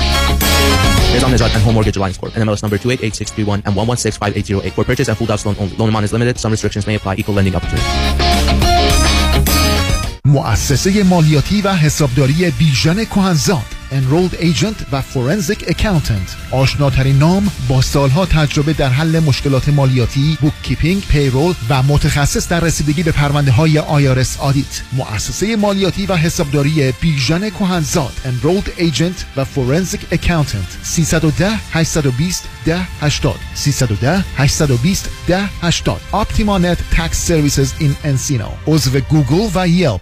Nizam Nizad and Home Mortgage Alliance Corp. NMLS number 288631 and 1165808. For purchase and full house loan only. Loan amount is limited. Some restrictions may apply. Equal lending opportunity. مؤسسه مالیاتی و حسابداری بیژن کهنزاد Enrolled Agent و Forensic Accountant. آشناترین نام با سالها تجربه در حل مشکلات مالیاتی بوک کیپینگ، پیرول و متخصص در رسیدگی به پرونده های آیارس آدیت مؤسسه مالیاتی و حسابداری بیژن کهنزاد. Enrolled Agent و Forensic Accountant. 310 820 10 80 310 820 10 80 Optima Net Tax Services in Encino. عضو گوگل و Yelp.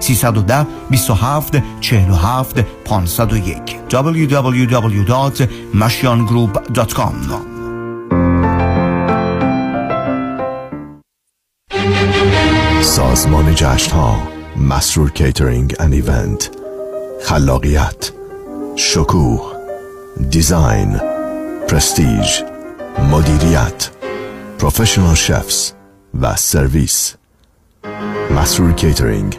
310 27 47 501 www.mashiangroup.com سازمان جشن ها مسرور کیترینگ ان ایونت خلاقیت شکوه design پرستیج مدیریت professional chefs و سرویس مسرور کیترینگ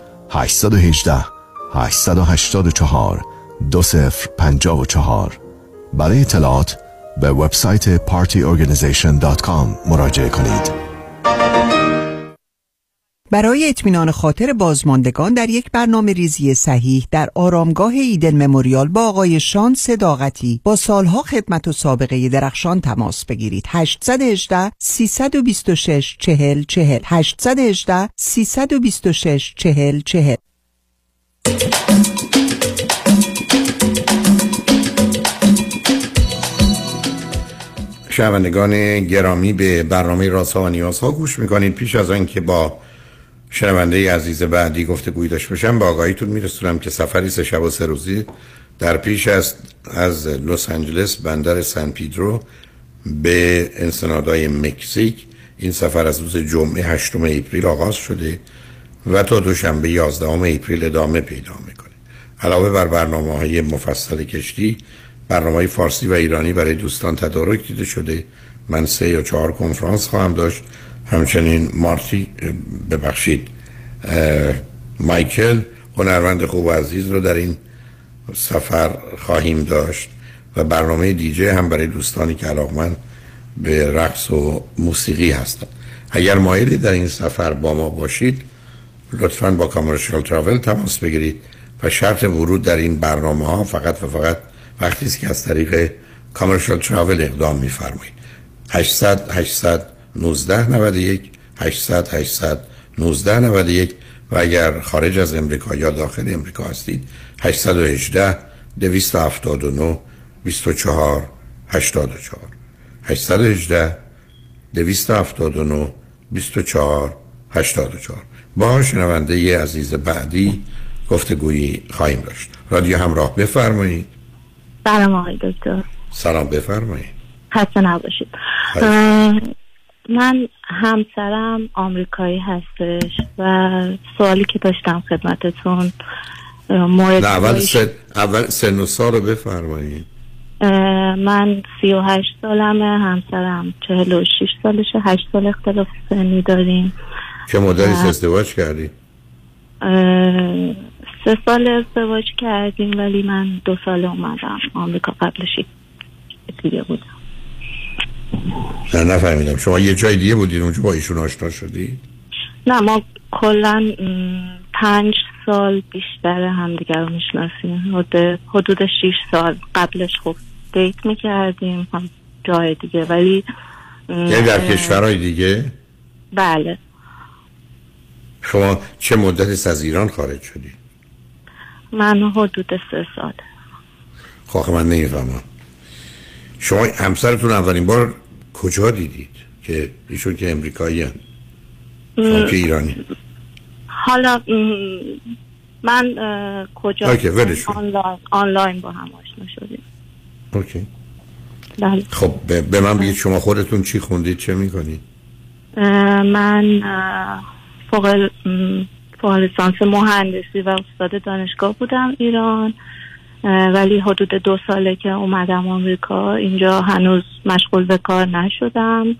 818 884 2054 برای اطلاعات به وبسایت partyorganization.com مراجعه کنید. برای اطمینان خاطر بازماندگان در یک برنامه ریزی صحیح در آرامگاه ایدن مموریال با آقای شان صداقتی با سالها خدمت و سابقه درخشان تماس بگیرید. 818 326 40 40 818 326 40 40 شنوندگان گرامی به برنامه رازها و نیازها گوش می‌کنید. پیش از آنکه با شنونده عزیز بعدی گفته گوی داشت باشم. با آگاهیتون میرسونم که سفری سه شب و سه روزی در پیش است از لس آنجلس بندر سن پیدرو به انسنادای مکزیک. این سفر از روز جمعه 8 اپریل آغاز شده و تا دوشنبه 11 اپریل ادامه پیدا می‌کنه. علاوه بر برنامه های مفصل کشتی برنامه های فارسی و ایرانی برای دوستان تدارک دیده شده. من سه یا چهار کنفرانس خواهم داشت. همچنین مارتی ببخشید مایکل هنرمند خوب و عزیز رو در این سفر خواهیم داشت و برنامه دیجه هم برای دوستانی که علاقمند به رقص و موسیقی هستند اگر مایلی در این سفر با ما باشید لطفا با کامرشال تراول تماس بگیرید و شرط ورود در این برنامه ها فقط و فقط وقتی است که از طریق کامرشال تراول اقدام میفرمایید. 800 800 19 91 800 800 19 91 و اگر خارج از امریکا یا داخل امریکا هستید 818 279 24 84 818 279 24 84 با شنونده ی عزیز بعدی گفتگویی خواهیم داشت. رادیو همراه بفرمایید. سلام آقای دکتر. سلام بفرمایید. خسته نباشید. من همسرم آمریکایی هستش و سوالی که داشتم خدمتتون مورد اول سن, اول سن و سال رو بفرمایید. من سی و هشت سالمه همسرم چهل و شیش سالشه هشت سال اختلاف سنی داریم. چه مدتی اه. ازدواج کردی؟ سه سال ازدواج کردیم ولی من دو سال اومدم آمریکا قبلش. دیگه بودم. نه نفهمیدم. شما یه جای دیگه بودید اونجا با ایشون آشنا شدی؟ نه ما کلا پنج سال بیشتر همدیگر رو می‌شناسیم. حدود شیش سال قبلش خب دیت می‌کردیم هم جای دیگه. ولی م، یعنی در کشورهای دیگه؟ بله. شما چه مدتی از ایران خارج شدی؟ من حدود سه سال. خب آخه من نمی‌فهمم. شما همسرتون اولین بار کجا دیدید که ایشون که امریکایی شما که ایرانی؟ حالا من کجا. آنلاین, آنلاین با هم آشنا شدیم. اوکی. بله. خب به, من بگید شما خودتون چی خوندید چه می‌کنید؟ من فوق فوق لیسانس مهندسی و استاد دانشگاه بودم ایران. ولی حدود دو ساله که اومدم آمریکا اینجا هنوز مشغول به کار نشدم.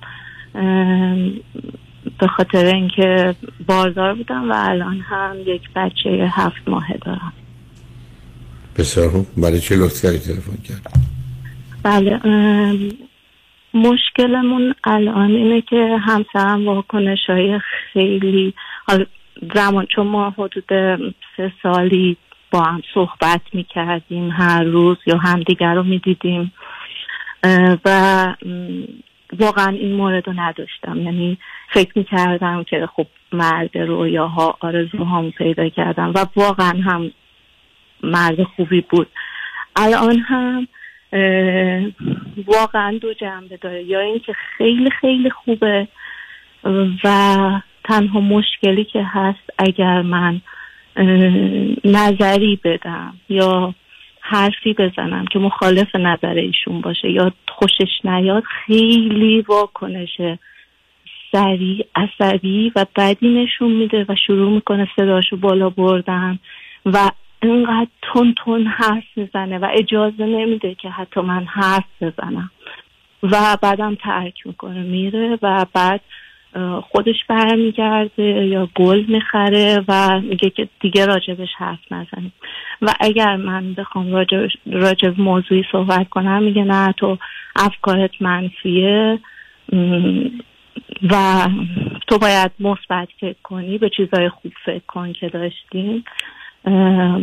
به خاطر اینکه باردار بودم و الان هم یک بچه هفت ماهه دارم. بسیار خوب. برای چه لطف کردی تلفن کرد؟ بله مشکلمون الان اینه که همسرم واکنش های خیلی زمان چون ما حدود سه سالی با هم صحبت می کردیم هر روز یا همدیگر رو می دیدیم و واقعا این مورد رو نداشتم. یعنی فکر می کردم که خب مرد رویاها آرزوهامو پیدا کردم و واقعا هم مرد خوبی بود. الان هم واقعا دو جنبه داره. یا اینکه خیلی خیلی خوبه و تنها مشکلی که هست اگر من نظری بدم یا حرفی بزنم که مخالف نظر ایشون باشه یا خوشش نیاد خیلی واکنش سریع عصبی و بدی نشون میده و شروع می‌کنه صداشو بالا بردن و اینقدر تون تون حرف می‌زنه و اجازه نمیده که حتی من حرف بزنم. و بعدم ترک می‌کنه میره و بعد خودش برمیگرده یا گل می‌خره و میگه که دیگه راجبش حرف نزنیم و اگر من بخوام راجب, راجب موضوعی صحبت کنم میگه نه تو افکارت منفیه. و تو باید مثبت فکر کنی به چیزهای خوب فکر کن که داشتیم.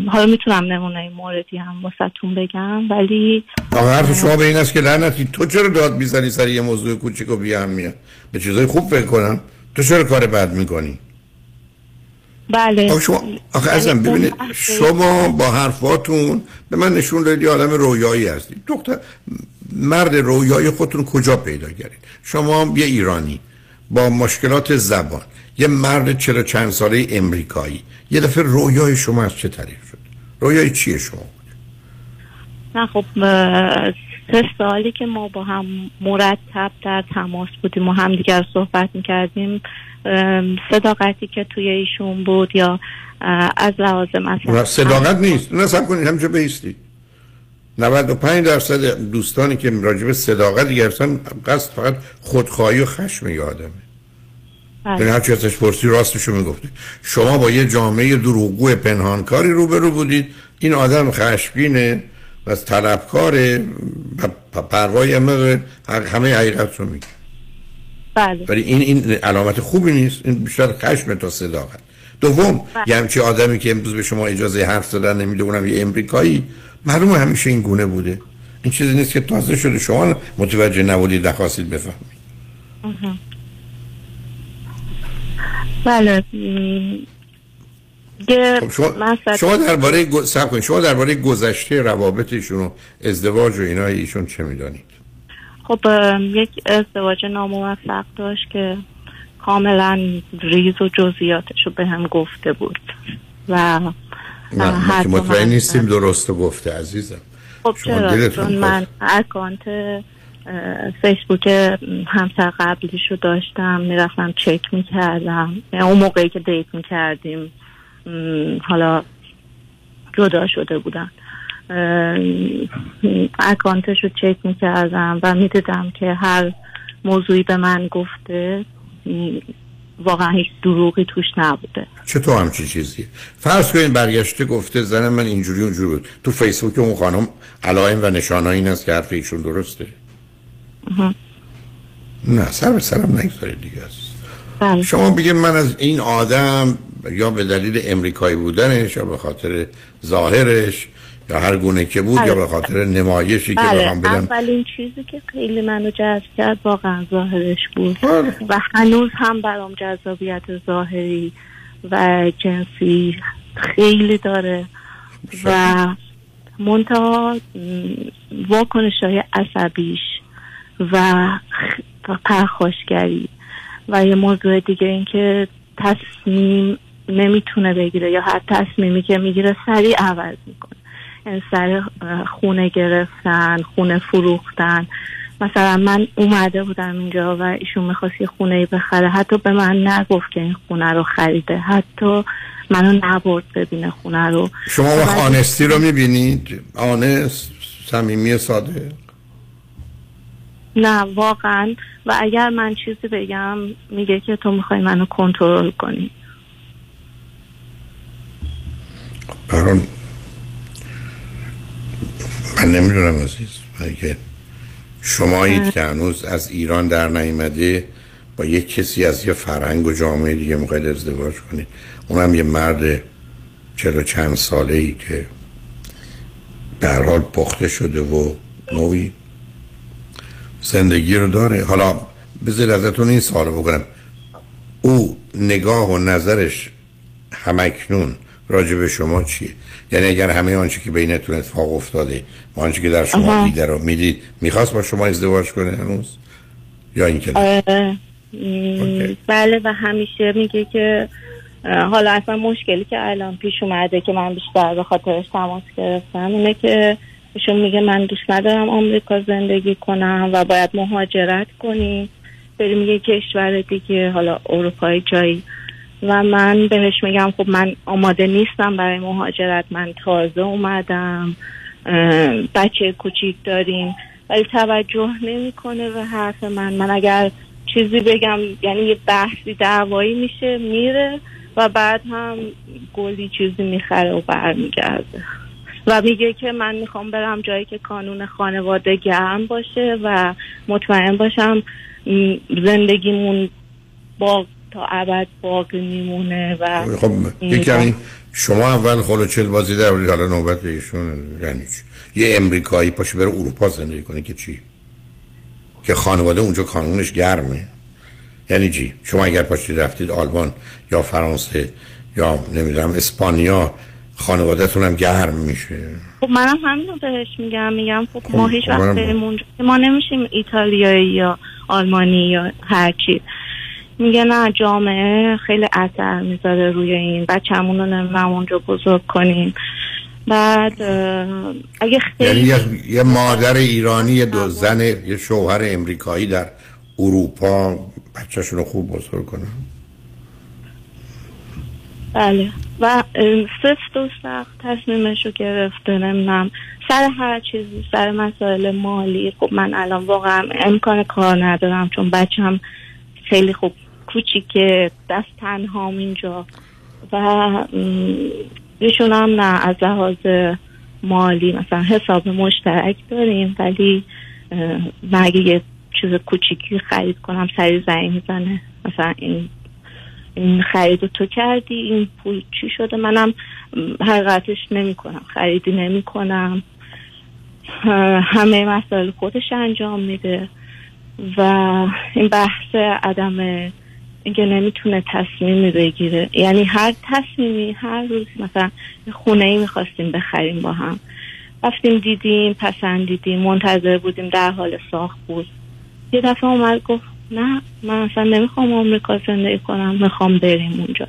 حالا می‌تونم نمونه موردی هم واسهتون بگم ولی حرف شما به این است که لعنتی تو چرا داد می‌زنی سر یه موضوع کوچیک و بی میاد به چیزای خوب فکر کنم. تو چرا کار بد می‌کنی؟ بله. آخه شما آخه ازم ببینید شما با حرفاتون به من نشون دادید یه آدم رویایی هستید دختر مرد رویای خودتون کجا پیدا کردید؟ شما یه ایرانی با مشکلات زبان یه مرد چرا چند ساله امریکایی یه دفعه رویای شما از چه طریق شد؟ رویای چیه شما؟ نه خب سه سالی که ما با هم مرتب در تماس بودیم و هم دیگر صحبت می‌کردیم صداقتی که توی ایشون بود یا از لحاظ مثلا صداقت نیست. نه سب کنید همینجا بیستید 95 درصد دوستانی که راجع به صداقت گرفتن قصد فقط خودخواهی و خشم یه آدمه. بله. یعنی هرچی ازش پرسی راستشو می‌گفتی شما با یه جامعه دروغگو پنهانکاری روبرو بودید. این آدم خشمگینه و طلبکاره و پ- پروایی هم نداره حق- همه حقیقت رو میگه. بله. ولی این این علامت خوبی نیست. این بیشتر خشم تا صداقت. دوم یه همچی آدمی که امروز به شما اجازه حرف زدن نمیده اونم یه امریکایی. معلومه همیشه این گونه بوده. این چیزی نیست که تازه شده. شما متوجه نبودید نخواستید بفهمید. بله. خب شما شما درباره کنید. شما درباره گذشته روابطشون و ازدواج و اینا ایشون چه می‌دانید؟ خب یک ازدواج ناموفق داشت که کاملا ریز و جزئیاتش رو به هم گفته بود. و نه که مطمئن نیستیم درست گفته عزیزم. خب چرا؟ چون. من اکانت فیسبوک همسر قبلیش رو داشتم می‌رفتم چک می‌کردم اون موقعی که دیت می‌کردیم حالا جدا شده بودن. اکانتش رو چک می‌کردم و می‌دیدم که هر موضوعی به من گفته واقعا هیچ دروغی توش نبوده. چطور همچی چیزی فرض کنید برگشته گفته زن من اینجوری اونجوری بود. تو فیسبوک اون خانم علائم و نشانه این است که حرف ایشون درسته. نه سر به سرم نگذارید دیگه است بله. شما بگید من از این آدم یا به دلیل امریکایی بودنش یا به خاطر ظاهرش یا هر گونه که بود یا بله. به خاطر نمایشی که بله بخوام بدم اولین چیزی که خیلی منو جذب کرد واقعا ظاهرش بود بله. و هنوز هم برام جذابیت ظاهری و جنسی خیلی داره و منتها واکنش های عصبیش و خ- و پرخاشگری و یه موضوع دیگه این که تصمیم نمی‌تونه بگیره یا هر تصمیمی که می‌گیره سریع عوض می‌کنه سر خونه گرفتن خونه فروختن. مثلا من اومده بودم اینجا و ایشون می‌خواست یه خونه ای بخره. حتی به من نگفت که این خونه رو خریده. حتی منو نبرد ببینه خونه رو. شما وقت بعد- آنستی رو می‌بینید؟ آنست صمیمی ساده نه واقعا. و اگر من چیزی بگم میگه که تو می‌خوای منو کنترل کنی. بران من نمی‌دونم عزیز که شمایید که هنوز از ایران در نیامده با یک کسی از یه فرهنگ و جامعه دیگه می‌خواید ازدواج کنید اونم یه مرد چلو چند ساله ای که در حال پخته شده و نوعی زندگی رو داره. حالا بذار ازتون این سوال بکنم. او نگاه و نظرش همکنون راجع به شما چیه؟ یعنی اگر همه آنچه که بینتون اتفاق افتاده آنچه که در شما. دیده رو می‌دید می‌خواست با شما ازدواج کنه هنوز؟ یا اینکه نه؟ آره. بله و همیشه میگه که حالا اصلا مشکلی که الان پیش اومده که من بیشتر به خاطرش تماس گرفتم اینه که ایشون میگه من دوست ندارم آمریکا زندگی کنم و باید مهاجرت کنی. بریم یه کشور دیگه حالا اروپای جایی. و من بهش میگم خب من آماده نیستم برای مهاجرت من تازه اومدم. بچه کوچیک داریم. ولی توجه نمی‌کنه به حرف من. من اگر چیزی بگم یعنی یه بحثی دعوایی میشه میره و بعد هم گلی چیزی می‌خره و برمیگرده. و میگه که من می‌خوام برم جایی که کانون خانواده گرم باشه و مطمئن باشم زندگیمون با تا ابد باقی میمونه و خب یه کمی شما اول خلوچل بازی در حالا نوبت ایشون یعنی چی؟ یه امریکایی پاشه بره اروپا زندگی کنه که چی؟ که خانواده اونجا کانونش گرمه؟ یعنی چی؟ شما اگر پاشید رفتید آلمان یا فرانسه یا نمی‌دونم اسپانیا خانوادهتون هم گرم میشه. خب منم همین رو بهش میگم میگم خب ما هیچ خب وقت بریم اونجا. ما نمیشیم ایتالیایی یا آلمانی یا هرچی. میگه نه جامعه خیلی اثر می‌ذاره روی این. بچه‌مون رو نمی‌دونم اونجا بزرگ کنیم. بعد اگه یعنی خیلی یه, یه مادر ایرانی یه دو زن یه شوهر امریکایی در اروپا بچهشون رو خوب بزرگ کنن. بله. و سفت و سخت تصمیمش رو گرفته نمی‌دونم. سر هر چیزی سر مسائل مالی خب من الان واقعا امکان کار ندارم چون بچم خیلی خوب کوچیکه دست تنهام اینجا. و ایشون نه از لحاظ مالی مثلا حساب مشترک داریم ولی من اگه یه چیز کوچیکی خرید کنم سری زنگ می‌زنه. مثلا این این خرید تو کردی این پول چی شده؟ منم حقیقتش نمی کنم خریدی نمی کنم همه مسائل خودش انجام میده. و این بحث عدم اینکه نمی‌تونه تصمیمی بگیره. یعنی هر تصمیمی هر روز مثلا خونه ای می‌خواستیم بخریم با هم. رفتیم دیدیم پسندیدیم منتظر بودیم در حال ساخت بود. یه دفعه اومد گفت نه من اصلا نمی‌خوام آمریکا زندگی کنم می‌خوام بریم اونجا.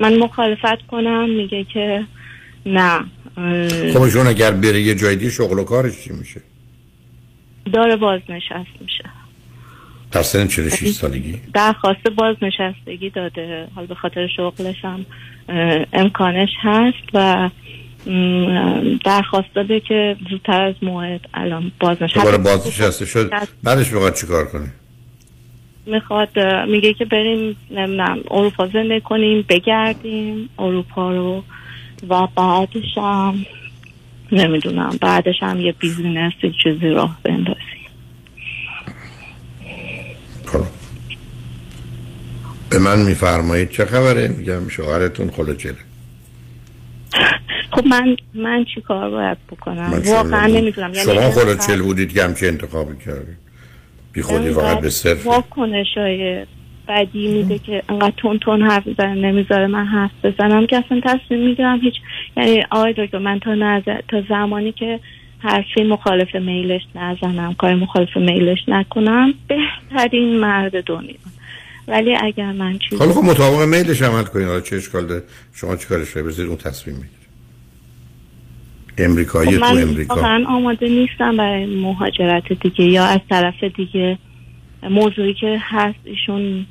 من مخالفت کنم میگه که نه. خب اگر بره یه جای دیگه شغل و کارش چی میشه؟ داره بازنشست میشه. در سن 46 سالگی. درخواست بازنشستگی داده. حال به خاطر شغلش هم امکانش هست و درخواست داده که زودتر از موعد الان بازنشست دوباره بازنشسته شد. بعدش می‌خواد چیکار کنه؟ می‌خواد میگه که بریم نمی‌دونم اروپا زندگی کنیم بگردیم. اروپا رو و بعدش هم نمی‌دونم بعدش هم یه بیزینس یه چیزی راه بندازیم. به من میفرمایید چه خبره؟ میگم شوهرتون خلوچله خب من من چی کار باید بکنم؟ واقعا نمی‌دونم. شما خلوچل بودید که همچه انتخابی کردید. بی خودی فقط به صرف واکنش های بدی میده که انقدر تون تون حرف بزنه نمی‌ذاره من حرف بزنم که اصلا تصمیم می‌گیرم هیچ یعنی آقای دکتر من تا نظر تا زمانی که حرفی مخالف میلش نزنم کار مخالف میلش نکنم بهترین مرد دنیا. ولی اگر من چیزی حالا خب مطابق میلش عمل کنید. حالا چه اشکال داره؟ شما چی کارش رو بذارید اون تصمیم بگیره امریکایی خب تو من امریکا؟ واقعا آماده نیستم برای مهاجرت دیگه یا از طرف دیگه. موضوعی که هست ایشون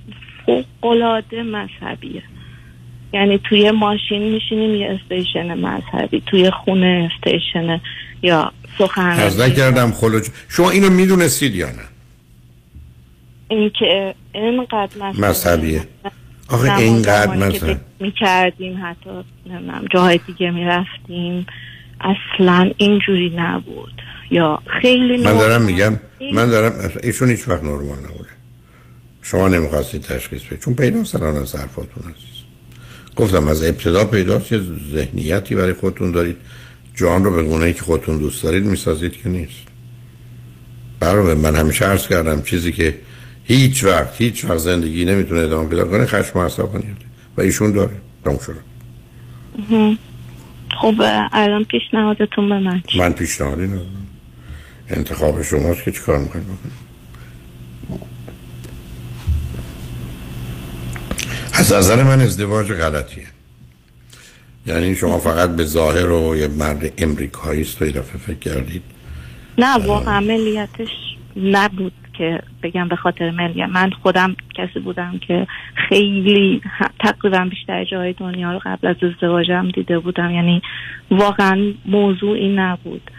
فوق‌العاده مذهبیه. یعنی توی ماشین میشینیم یه استیشن مذهبی توی خونه استیشن یا سخن از نکردم خلوچ شما اینو می‌دونستید یا نه؟ این که اینقدر مذهبی مذهبیه. آخه اینقدر فکر می‌کردیم حتی نمی‌دونم جاهای دیگه می‌رفتیم. اصلا اینجوری نبود. یا خیلی من دارم میگم من دارم ایشون هیچ وقت نرمال نبوده. شما نمی‌خواستید تشخیص بدید چون پیدا الان از حرفاتون عزیز. گفتم از ابتدا پیداست. یه ذهنیتی برای خودتون دارید. جان رو به گونه که خودتون دوست دارید می‌سازید که نیست. برای من همیشه عرض کردم چیزی که هیچ وقت هیچ وقت زندگی نمی‌تونه ادامه پیدا کنه خشم و عصبانیت و ایشون داره. تموم شده. خب الان پیشنهادتون به من؟ من پیشنهادی ندارم. انتخاب شماست که چیکار می‌خواید بکنید. از نظر من ازدواج غلطیه. یعنی شما فقط به ظاهر و یه مرد امریکایی است و یه دفعه فکر کردید. نه واقعا ملیتش نبود. که بگم به خاطر ملیت من خودم کسی بودم که خیلی تقریبا بیشتر جای دنیا رو قبل از ازدواجم دیده بودم. یعنی واقعا موضوع این نبود.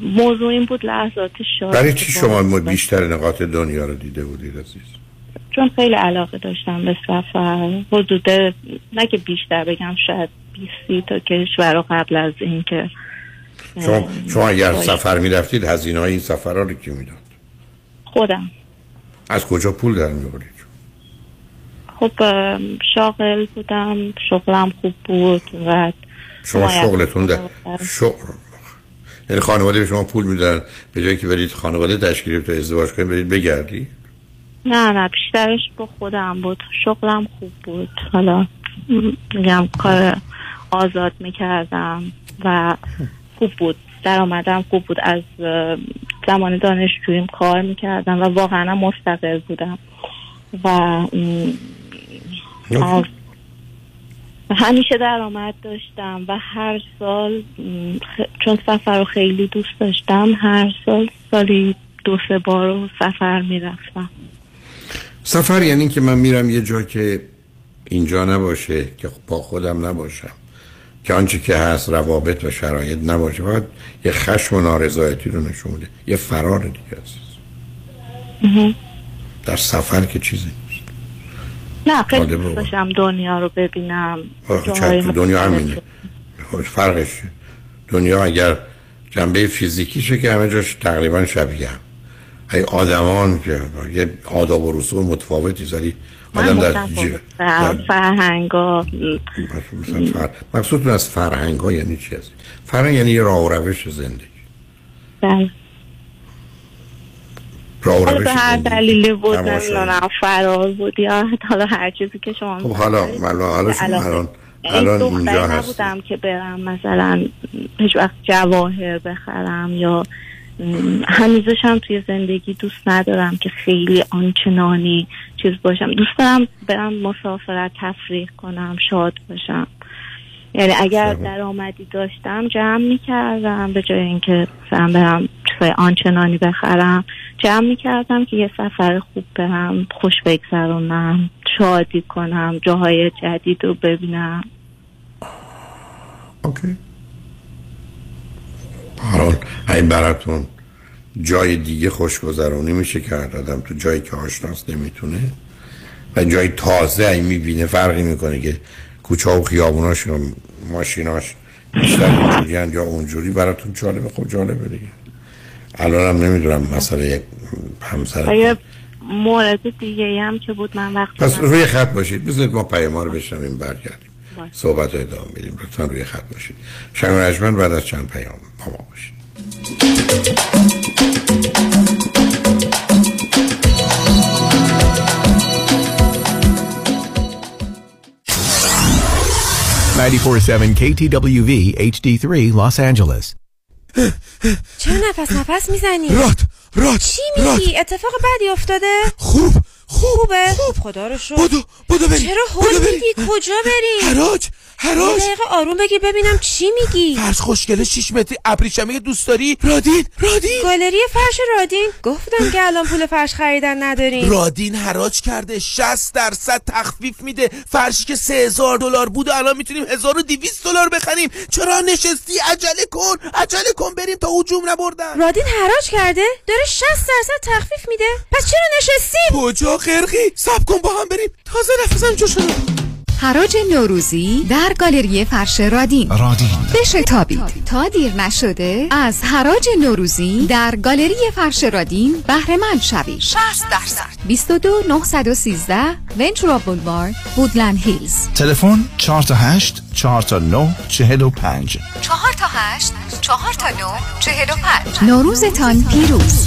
موضوع این بود لحظات شاد برای چی شما بیشتر نقاط دنیا رو دیده بودید عزیز؟ چون خیلی علاقه داشتم به سفر. حدود نه که بیشتر بگم شاید 20 تا کشور رو قبل از این که شما, شما اگر. سفر می‌رفتید هزینه های این سفرها رو کی می‌داد؟ خودم. از کجا پول در میورید خب شاغل بودم شغلم خوب بود و شما شغلتون در. شغل. یعنی خانواده به شما پول میدن به جایی که برید خانواده تشکیل تو ازدواج کنید برید بگردی نه نه بیشترش با خودم بود. شغلم خوب بود. حالا میگم کار آزاد می‌کردم و خوب بود. درآمدم خوب بود. از زمان دانشجوییم کار می‌کردم و واقعا مستقل بودم. و همیشه درآمد داشتم و هر سال چون سفر رو خیلی دوست داشتم هر سال سالی دو سه بار رو سفر می‌رفتم. سفر یعنی که من میرم یه جا که اینجا نباشه که با خودم نباشم. که آنچه که هست روابط و شرایط نباشه فقط یه خشم و نارضایتی رو نشون میده. یه فرار دیگه است در سفر که چیزی نیست. نه خیلی. داشتم دنیا رو ببینم. دنیا. همینه. خب فرقش؟ دنیا اگر جنبه فیزیکیشه که همه جاش تقریبا شبیه هم. ای آدمان که یه آداب و رسوم متفاوتی زدی آدم در متفاوت. جی- در در- فرهنگا مثلا فر... مقصودتون از فرهنگ ها یعنی چی هست فرهنگ یعنی یه راه و روش زندگی بله. راه و حالا روش به هر. دلیلی بود تماشایی. نمی‌دونم فرار بود یا حالا هر چیزی که شما خب حالا. حالا شما. الان الان اینجا هست نبودم که برم مثلا هیچ وقت جواهر بخرم یا هنوزش هم توی زندگی دوست ندارم که خیلی آنچنانی چیز باشم. دوست دارم برم مسافرت تفریح کنم شاد باشم. یعنی اگر درآمدی داشتم جمع می‌کردم به جای اینکه مثلا برم چیزای آنچنانی بخرم جمع می‌کردم که یه سفر خوب برم خوش بگذرونم شادی کنم جاهای جدید رو ببینم. اوکی. حال این براتون جای دیگه خوشگذرانی میشه کرد آدم تو جایی که آشناس نمی‌تونه. و جای تازه این می‌بینه فرقی می‌کنه که کوچه و خیابوناش و ماشیناش بیشتر اینجوری یا اونجوری. براتون جالبه خب جالبه دیگه. الان هم نمی‌دونم مسئله همسر مورد دیگه هم که بود؟ من وقت پس روی خط باشید. بذارید ما پیما رو بشنویم برگردیم. صحبت رو ادامه میدیم لطفا روی خط باشید شنگ رجمن بعد از چند پیام با ما باشید 947 KTWV HD3 Los Angeles. چرا نفس نفس می‌زنی؟ رات رات چی میگی؟ اتفاق بدی افتاده؟ خوب خوبه؟ خوب. خدا رو شد بدو بدو بریم. چرا هول میگی؟ کجا بریم؟ حراج حراج. دقیقه آروم بگیر ببینم چی میگی؟ فرش خوشگله 6 متری ابریشمی دوست داری؟ رادین رادین. گالری فرش رادین. گفتم که الان پول فرش خریدن نداریم. رادین حراج کرده 60 درصد تخفیف میده. فرشی که 3000 دلار بود الان می‌تونیم 1200 دلار بخریم. چرا نشستی؟ عجله کن عجله کن بریم تا هجوم نبردن. رادین حراج کرده؟ داره 60 درصد تخفیف میده. پس چرا نشستیم کجا؟ قرقی سب کن با هم بریم. تازه نفسم جو شده حراج نوروزی در گالری فرش رادین. رادین. بشتابید تا دیر نشده از حراج نوروزی در گالری فرش رادین بهره مند شوید. 60 درصد. 22 913 ونچورا بولوارد وودلند هیلز. تلفن 4 تا 8 4 تا 9 45 4 تا 8 4 تا 9 45 نوروزتان پیروز.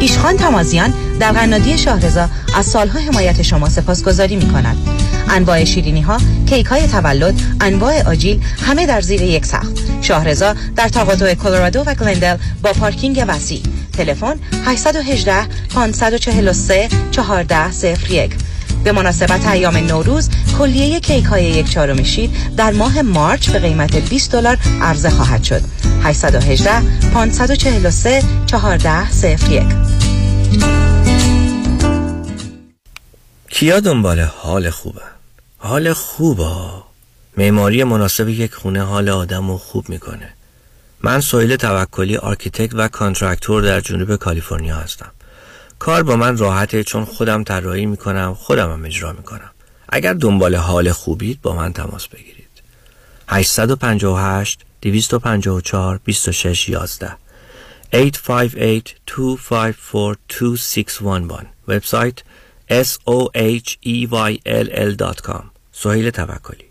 ایشخان تمازیان در قنادی شاهرزا از سالها حمایت شما سپاسگزاری می کند انواع شیرینی ها، کیک های تولد، انواع آجیل همه در زیر یک سقف. شاهرزا در تقاطع کلرادو و گلندل با پارکینگ وسیع. تلفن 818 543 1401 به مناسبت ایام نوروز کلیه کیک های یک چهارم شیر در ماه مارچ به قیمت 20 دلار عرضه خواهد شد. 818 543 1401 کیا دنبال حال خوبه؟ حال خوبه. معماری مناسب یک خونه حال آدم رو خوب می‌کنه. من سویل توکلی architect و contractor در جنوب کالیفرنیا هستم. کار با من راحته چون خودم طراحی می‌کنم خودم هم اجرا می‌کنم. اگر دنبال حال خوبید با من تماس بگیرید. 858 254 26 11 858 254 2611 وبسایت soheyll.com سهیل توکلی.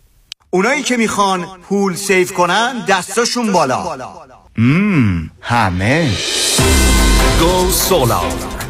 اونایی که می‌خوان پول سیف کنن دستاشون بالا. مم. همه. گو سولار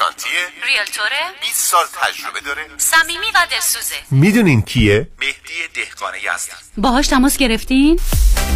کانتیه ریلتوره 20 سال تجربه داره. صمیمی و دلسوزه. می‌دونین کیه؟ مهدی دهقان یزدی باهاش تماس گرفتین؟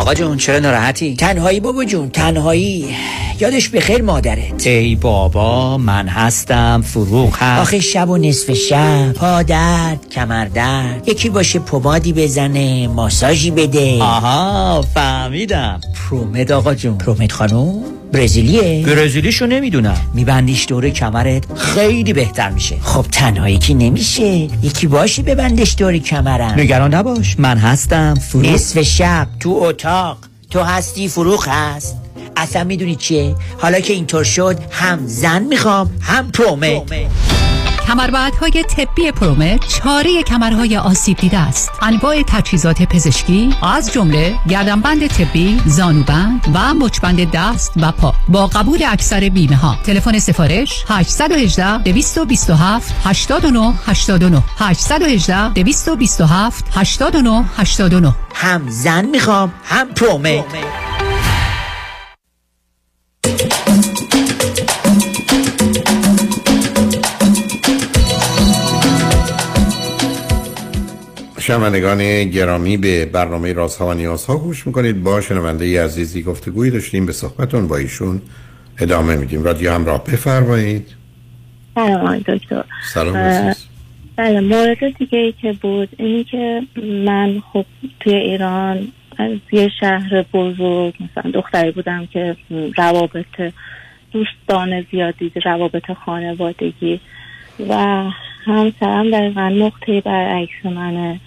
آقا جون چرا ناراحتی؟ تنهایی بابا جون تنهایی. یادش بخیر مادرت. ای بابا من هستم فروغ هست. آخه شب و نصف شب پا درد کمر درد. یکی باشه پمادی بزنه ماساژی بده. آها فهمیدم. پرومد آقا جون. پرومد خانوم برزیلیه؟ برزیلیشو نمی‌دونم. میبندیش دور کمرت خیلی بهتر میشه. خب تنهایی که نمیشه یکی باشه ببندش دور کمرم. نگران نباش من هستم. فروغ نصف شب تو اتاق. تو هستی فروغ هست. اصلا می‌دونی چیه؟ حالا که اینطور شد هم زن می‌خوام هم پرومه های طبی پرومه چاره کمرهای آسیب دیده است. انواع تجهیزات پزشکی از جمله گردنبند طبی زانوبند و مچبند دست و پا. با قبول اکثر بیمه ها تلفن سفارش 818 227 89 89 818 227 89 89 هم زن می‌خوام هم پرومه, شنوندگان گرامی به برنامه رازها و نیازها گوش می‌کنید. با شنونده عزیزی گفتگویی داشتیم به صحبتون با ایشون ادامه میدیم. رادیو همراه بفرمایید. سلام دکتر. سلام بله مورد دیگه ای که بود اینی که من خب توی ایران از یه شهر بزرگ مثلا دختری بودم که روابط دوستان زیادی روابط خانوادگی و همسرم دقیقا نقطه برعکس منه.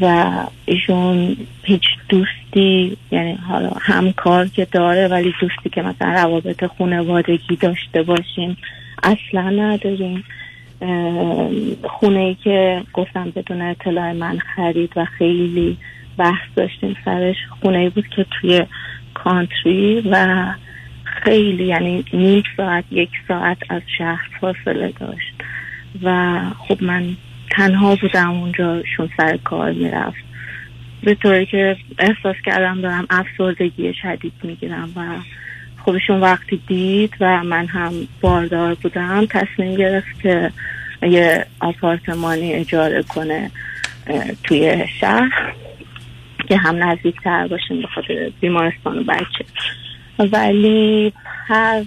و ایشون هیچ دوستی یعنی حالا همکار که داره ولی دوستی که مثلا روابط خانوادگی داشته باشیم اصلا نداریم. خونه ای که گفتم بدون اطلاع من خرید و خیلی بحث داشتیم سرش خونه ای بود که توی کانتری و خیلی یعنی نیم ساعت یک ساعت از شهر فاصله داشت. و خب من تنها بودم اونجا شون سر کار می‌رفت. به طوری که احساس کردم دارم افسردگی شدید می‌گیرم و خودشون وقتی دید و من هم باردار بودم تصمیم گرفت که یه آپارتمانی اجاره کنه توی شهر که هم نزدیکتر باشیم به خاطر بیمارستان و بچه. ولی هر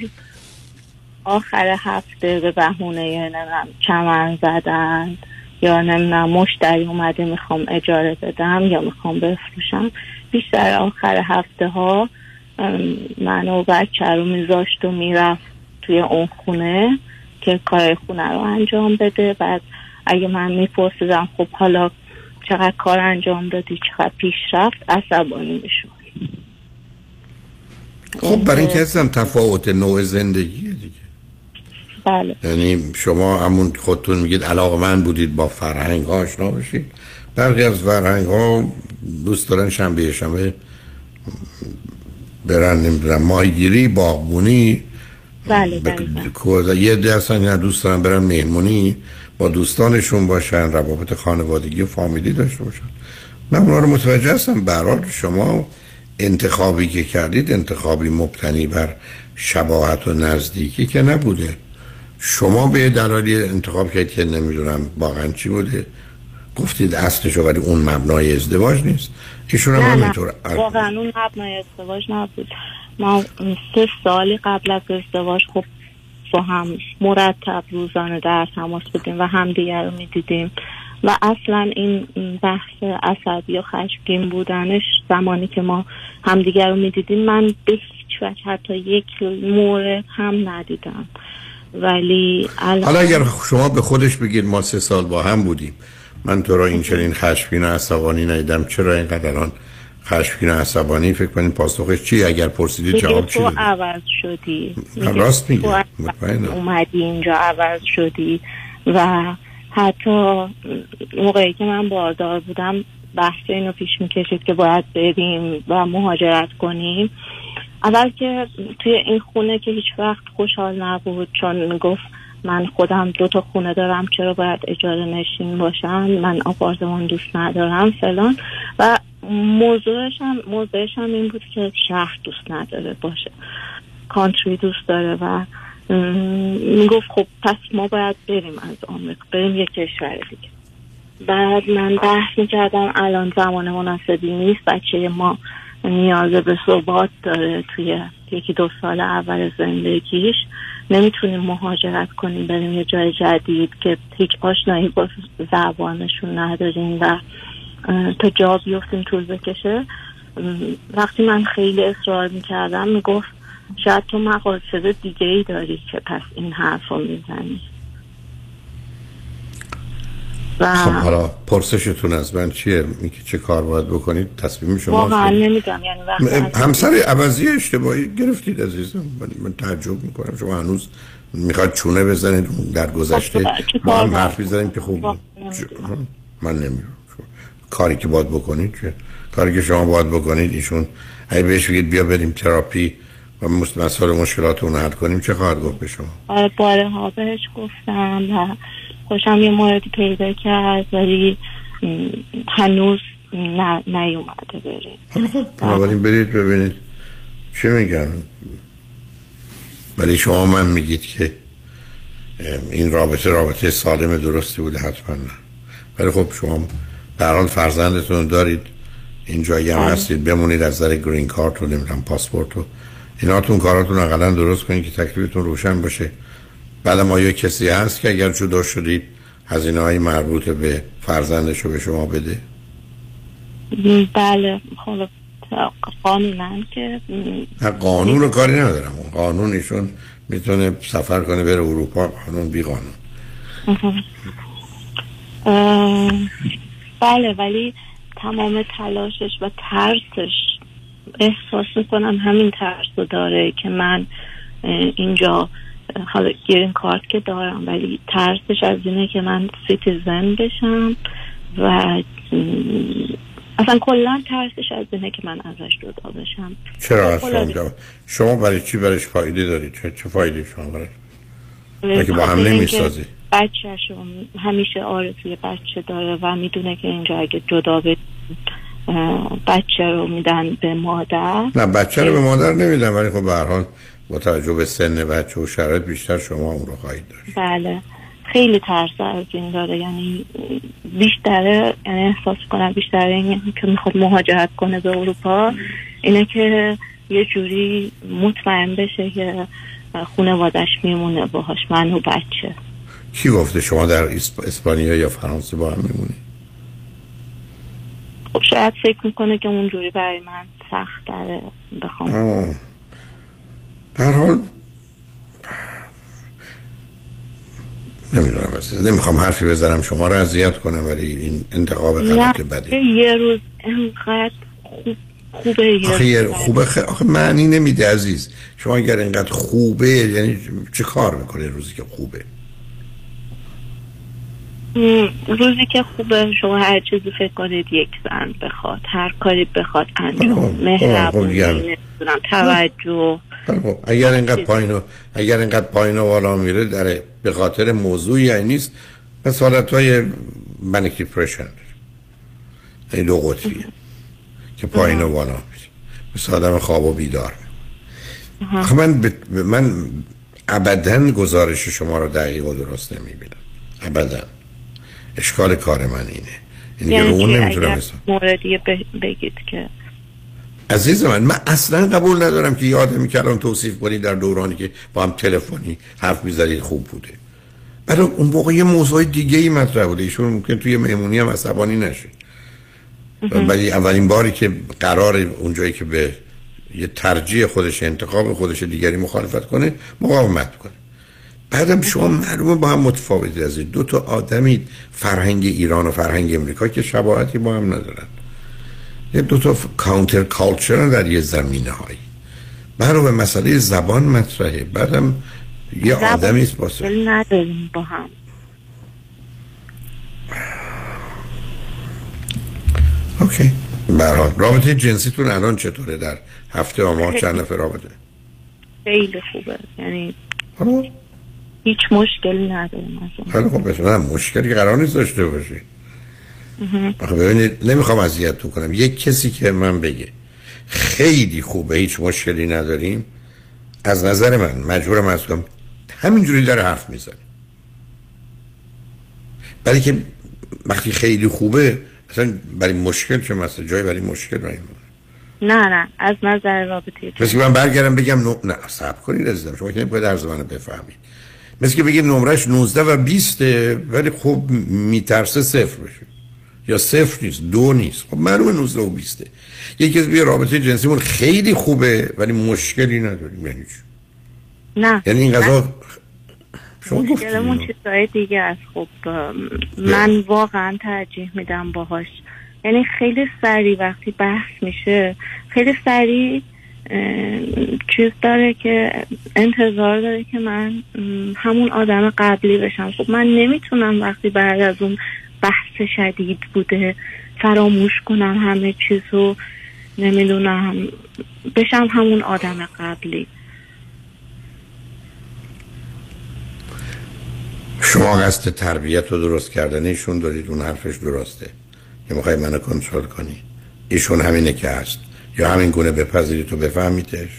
آخر هفته به بهونه چمن زدن. یا نمی‌دونم مشتری اومده می‌خوام اجاره بدم یا می‌خوام بفروشم. بیشتر آخر هفته ها من و بچه رو میذاشت و می‌رفت توی اون خونه که کار خونه رو انجام بده. بعد اگه من میپرسیدم خب حالا چقدر کار انجام دادی چقدر پیش رفت عصبانی میشون خب برای اینکه تفاوت نوع زندگی دیگه. بله. یعنی شما همون خودتون میگید علاقه من بودید با فرهنگ ها آشنا بشید. برقی از فرهنگ ها دوست دارن شنبه شنبه برن نمی‌دونم ماهیگیری باغبونی. بله بله یه ده اصلا دوست دارن برن مهمونی با دوستانشون باشن روابط خانوادگی و فامیلی داشته باشن. من اونا رو متوجه هستم برای شما انتخابی که کردید انتخابی مبتنی بر شباهت و نزدیکی که نبوده. شما به دلالی انتخاب کردید که نمی‌دونم واقعا چی بوده. گفتید اصلشو ولی اون مبنای ازدواج نیست. ایشون هم همینطور واقعا اون مبنای ازدواج نبود. ما سه سالی قبل از ازدواج خب با هم مرتب روزانه در تماس بودیم و همدیگر رو می‌دیدیم. و اصلا این بحث عصبی و خشمگین بودنش زمانی که ما همدیگر رو می‌دیدیم من به هیچ وجه حتی یک مورد هم ندیدم. ولی حالا اگر شما به خودش بگید ما سه سال با هم بودیم من تو را این چنین خشمگین و عصبانی ندیدم. چرا اینقدر الان خشمگین و عصبانی؟ فکر کنید پاسخش چی؟ اگر پرسیدی جواب چی تو عوض شدی. راست میگی اومدی اینجا عوض شدی و حتی موقعی که من باردار بودم بحث اینو پیش می‌کشید که باید بریم و مهاجرت کنیم. اول که توی این خونه که هیچ وقت خوشحال نبود چون می‌گفت من خودم دو تا خونه دارم چرا باید اجاره نشین باشم؟ من آپارتمان دوست ندارم فلان. و موضوعش هم موضوعش هم این بود که شهر دوست نداره باشه. کانتری دوست داره و می‌گفت خب پس ما باید بریم از آمریکا بریم یک کشور دیگه. بعد من بحث می‌کردم الان زمان مناسبی نیست بچه ما نیاز به ثبات داره توی یکی دو سال اول زندگیش. نمی‌تونیم مهاجرت کنیم بریم یه جای جدید که هیچ آشنایی با زبانشون نداریم و تا جا بیفتیم طول بکشه. وقتی من خیلی اصرار می‌کردم می‌گفت شاید تو مقاصد دیگه ای داری که پس این حرف رو می‌زنی. و خب حالا پرسشتون از من چیه؟ اینکه چه کار باید بکنید؟ تصمیم شما واقعا نمی‌دونم یعنی همسر عوضی اشتباهی گرفتید عزیزم. من, من تعجب می‌کنم. شما هنوز می‌خواد چونه بزنید در گذشته. خب، ما هم حرف می‌زنیم که خوب من نمی‌دونم. کاری که باید بکنید که کاری که شما باید بکنید ایشون اگه بهش بگید بیا بریم تراپی و مسئله مشکلات رو حل کنیم چه خواهد گفت به شما؟ آره باره ها بهش گفتم و خوشم یه موردی پیدا کرد ولی هنوز نه نیومده برید خب، بنابراین برید ببینید. چه میگن ولی شما من میگید که این رابطه رابطه سالم درستی بوده حتما نه. ولی خب شما در حال فرزندتون دارید. اینجایی هم بله. هستید بمونید از در گرین کارت و نمی‌دونم پاسپورت و ایناتون کاراتون اقلا درست کنید که تکلیفتون روشن باشه. بعد ما یه کسی هست که اگر جدا شدید هزینه های مربوط به فرزندش رو به شما بده؟ بله خب قانونا که قانون رو کاری ندارم. قانون ایشون می‌تونه سفر کنه بره اروپا قانون بی قانون. بله ولی تمام تلاشش و ترسش احساس می‌کنم همین ترس رو داره که من اینجا حالا green card که دارم ولی ترسش از اینه که من citizen بشم و اصلا کلا ترسش از اینه که من ازش جدا بشم. چرا از شما شما برای چی برش فایده دارید چه, چه فایده شما برای که با هم نمی‌سازی. بچه همیشه آرزوی بچه داره و می‌دونه که اینجا اگه جدا به بچه رو میدن به مادر. نه بچه رو به مادر نمیدن ولی خب به حال با توجه به سن بچه و شرایط بیشتر شما اون رو خواهید داشت. بله. خیلی ترس از این داره. یعنی بیشتره یعنی احساس کنم بیشتر این که می‌خواد مهاجرت کنه به اروپا اینه که یه جوری مطمئن بشه که خانوادش میمونه باهاش من و بچه. کی گفته شما در اسپانیا یا فرانسه با هم میمونی؟ خب شاید فکر می‌کنه که اونجوری برای من سخت داره بخوام در حال نمی‌دونم نمی‌خوام حرفی بزنم شما رو اذیت کنم ولی این انتقاب غلط بدی. یه روز اینقدر خوب خوبه آخه خوبه خ... آخه معنی نمیده عزیز. شما اگر اینقدر خوبه یعنی چه کار می‌کنه روزی که خوبه؟ روزی که خوبه شما هر چیزی فکر کنید یک زن بخواد هر کاری بخواد انجام مهربونی توجه. خب اگر اینقدر پایین اگر اینقدر پایین و بالا میره در به خاطر موضوعی یعنی نیست. پس حالت های منیک دیپرشن این دو قطبیه که پایین و بالا میره مثل آدم خواب و بیدار. خب من ب... من ابدا گزارش شما رو دقیق و درست نمی‌بینم. ابدا. اشکال کار من اینه. این یعنی اون نمی‌تونم موردی بگید که عزیز من من اصلا قبول ندارم که که الان توصیف کنید در دورانی که با هم تلفنی حرف می‌زدید خوب بوده. برای اون موقع یه موضوع دیگه ای مطرح بوده. ایشون ممکن توی مهمونی هم عصبانی نشه. ولی اولین باری که قرار اونجایی که به یه ترجیح خودش انتخاب خودش دیگری مخالفت کنه مقاومت کنه. بعدم شما معلومه با هم متفاوتی از دو تا آدمی فرهنگ ایران و فرهنگ امریکا که شباهتی با هم ندارن. یه دو تا کانتر کالچر در یه زمینه هایی برای مسئله زبان مطرحه. بعدم یه آدمی است با نداریم با هم. اوکی. برای رابطه جنسیتون الان چطوره؟ در هفته و ماه چند نفر رابطه؟ خیلی خوبه. یعنی هیچ مشکل نداریم خیلی خوبه بسید مشکلی قرار نیست داشته باشید آخه ببینید نمی‌خوام اذیتتون کنم یک کسی که من بگه خیلی خوبه هیچ مشکلی نداریم از نظر من مجبورم از کنم همینجوری داره حرف می‌زنه. برای که وقتی خیلی خوبه اصلا برای مشکل چه مثلا جای برای مشکل برای نه نه از نظر رابطه مثل من برگردم بگم نو... نه صبر کنید عزیزم شما که نمی‌خواید عرض منو بفهمید. مثل که بگید نمرش 19 و 20 ولی خب میترسه صفر بشه. یا صفر نیست دو نیست. خب معلومه 19 و 20 یکی از بیا رابطه جنسیمون خیلی خوبه ولی مشکلی نداریم. یعنی نه. یعنی این غذا مشکلمون چیزای دیگه از خب من واقعا ترجیح میدم باهاش. یعنی خیلی سریع وقتی بحث میشه خیلی سریع چیز داره که انتظار داره که من همون آدم قبلی بشم. خب من نمی‌تونم وقتی بعد از اون بحث شدید بوده. فراموش کنم همه چیزو. نمی‌دونم. بشم همون آدم قبلی. شما قصد تربیت رو درست کردنشون دارید اون حرفش درسته. که می‌خوای منو کنترل کنی. ایشون همینه که هست. یا همین گونه بپذیرید تو بفهمیدش.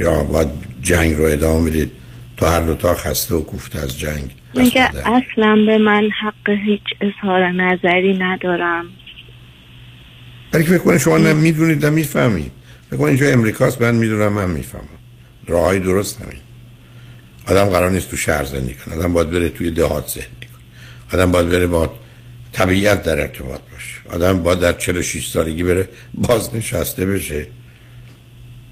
یا باید جنگ رو ادامه می‌دید تا هر تا خسته و کوفته از جنگ میگه اصلا به من حق هیچ اظهار نظری ندارم. برای که فکر شما نمی‌دونید نمی‌فهمید فکر اینجا امریکاست من می‌دونم من می‌فهمم. راه های درست همین. آدم قرار نیست تو شهر زندگی کنه. آدم باید بره توی دهات زندگی کنه. آدم باید بره با طبیعت در ارتباط باشه. آدم باید در 46 سالگی بره بازنشسته بشه.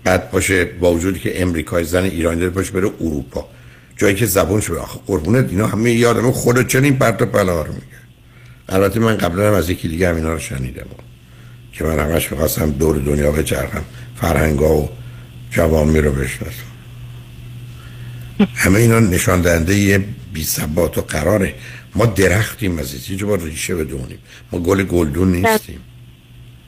بعد باشه با وجودی که امریکای زن ایرانی داره باشه بره اروپا. جایی که زبون شده آخه قربونت اینا همه یادم خود چنین پرت و پلا رو میگه البته من قبلا هم از یکی دیگه همینا رو شنیدم. که من همش می‌خواستم دور دنیا بچرخم فرهنگا و جوامی رو بشناسم. همه اینا نشان دهنده یه بی ثبات و قراره. ما درختیم عزیز اینجا با ریشه بدونیم. ما گل گلدون نیستیم.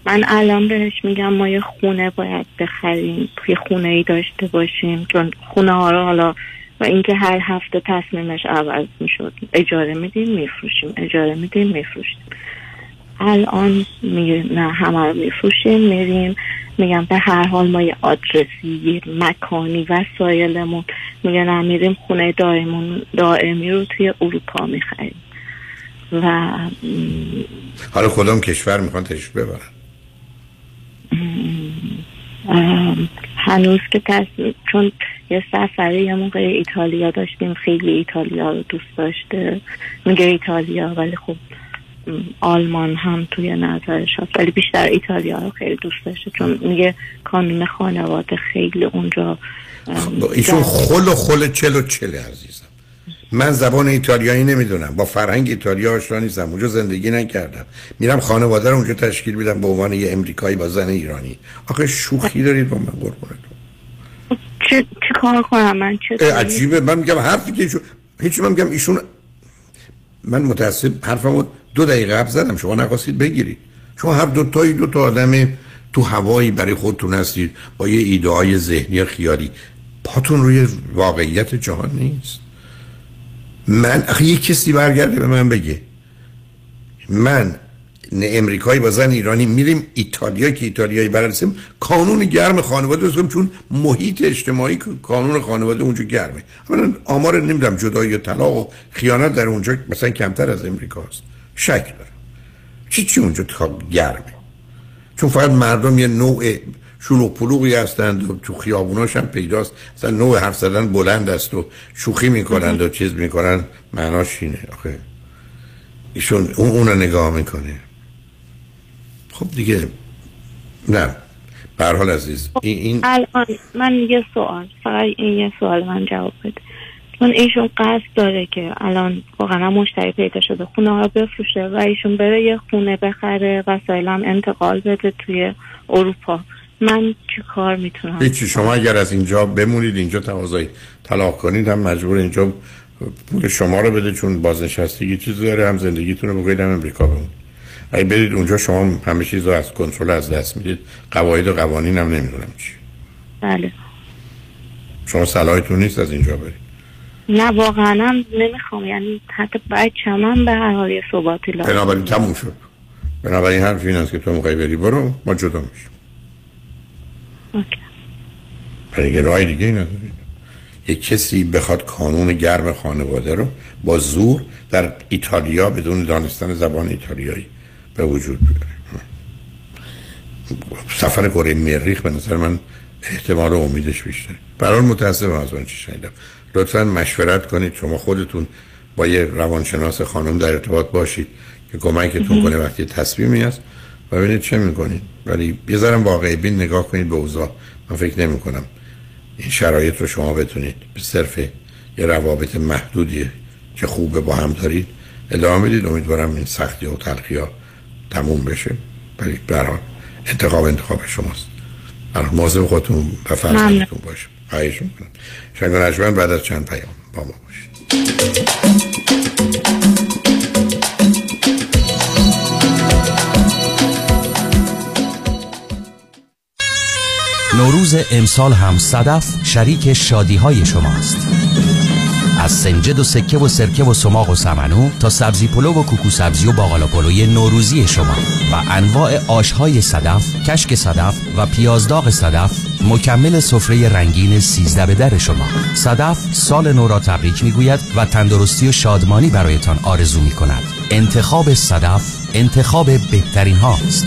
من الان بهش میگم ما یه خونه باید بخریم یه خونه ای داشته باشیم چون خونه ها رو حالا و اینکه هر هفته تصمیمش عوض می‌شد. اجاره میدیم میفروشیم. اجاره میدیم میفروشیم. الان میگه نه همه رو میفروشیم میریم. میگم به هر حال ما یه آدرسی یه مکانی وسایلمون. میگن میریم خونه دائمون دائمی رو توی اروپا می‌خریم. و حالا کدام کشور می‌خوان تشریف ببرن؟ هنوز که تصمیم چون یه سفره یه موقع ایتالیا داشتیم خیلی ایتالیا رو دوست داشته. میگه ایتالیا ولی خب آلمان هم توی نظرش هست. ولی بیشتر ایتالیا رو خیلی دوست داشته چون میگه کانون خانواده خیلی اونجا ایشون خل و خل چل و چل عزیزم. من زبان ایتالیایی نمی‌دونم. با فرهنگ ایتالیا آشنا نیستم. اونجا زندگی نکردم. میرم خانواده رو اونجا تشکیل میدم به عنوان یه امریکایی با زن ایرانی. آخه شوخی دارید با من قربونتون. چه چه کار کنم من؟ چه عجیبه. من میگم حرفی که ایشون هیچ من میگم ایشون من متاسف حرفمو دو دقیقه قبل زدم. شما نخواستید بگیرید. شما هر دو تایی دو تا آدم تو هوایی برای خودتون هستید. با یه ایده های ذهنی خیالی. پاتون روی واقعیت جهان نیست. من اخی یه کسی برگرده به من بگه. من نه امریکایی با زن ایرانی میریم ایتالیا که ایتالیایی برسیم کانون گرم خانواده داریم چون محیط اجتماعی کانون خانواده اونجا گرمه. من آمار نمی‌دونم جدایی و طلاق و خیانت در اونجا مثلا کمتر از امریکاست شک دارم. چی چی اونجا گرمه؟ چون فقط مردم یه نوع شلوغ پلوغی هستند و تو خیابوناش هم پیداست. مثلا نوع حرف زدن بلند است و شوخی می‌کنند و چیز می‌کنن معناش اینه. آخه ایشون اون اون نگاه می‌کنه. خب دیگه. نه. برحال عزیز این, این الان من یه سوال فقط این یه سوال من جواب بده. چون ایشون قصد داره که الان واقعا مشتری پیدا شده خونه ها بفروشه و ایشون بره یه خونه بخره وسایلم انتقال بده توی اروپا. من چی کار می‌تونم هیچی شما اگر از اینجا بمونید اینجا تقاضای طلاق کنید هم مجبور اینجا پول شما رو بده چون بازنشستگی چیزی داره هم زندگیتون رو بگوید هم امریکا بمونید. اگه برید اونجا شما همه چیز رو از کنترل از دست می‌دید. قواعد و قوانین هم نمی‌دونم چی. بله. شما صلاحتون نیست از اینجا برید. نه واقعا هم نمی‌خوام. یعنی حتی بچه هم به هر حال یه ثباتی لازم بنابراین تموم شد. بنابراین حرف این است که تو می‌خوای بری برو ما جدا میشیم. دیگه راه دیگه ای ندارید یک کسی بخواد کانون گرم خانواده رو با زور در ایتالیا بدون دانستن زبان ایتالیایی به وجود بیاره. سفر کره مریخ به نظر من احتمال و امیدش بیشتر برای متاسفم از اون چی شنیدم. لطفا مشورت کنید شما خودتون با یه روانشناس خانم در ارتباط باشید که کمکتون کنه وقتی تصمیمی هست. و ببینید چه می‌کنید ولی یه ذرم واقعی بین نگاه کنید به اوضاع. من فکر نمی کنم این شرایط رو شما بتونید به صرف یه روابط محدودی که خوبه با هم دارید ادامه بدید. امیدوارم این سختی و تلخی ها تموم بشه. ولی برحال انتخاب انتخاب شماست. برای مواظب خودتون و فرزندتون باشه خواهش می‌کنم. شنگ بعد از چند پیام با ما باشید. نوروز امسال هم صدف شریک شادی های شماست. از سنجد و سکه و سرکه و سماق و سمنو تا سبزی پلو و کوکو سبزی و باقالا پلوی نوروزی شما و انواع آشهای صدف، کشک صدف و پیازداغ صدف مکمل سفره رنگین سیزده به در شما. صدف سال نو را تبریک می‌گوید و تندرستی و شادمانی برایتان آرزو می کند انتخاب صدف انتخاب بهترین هاست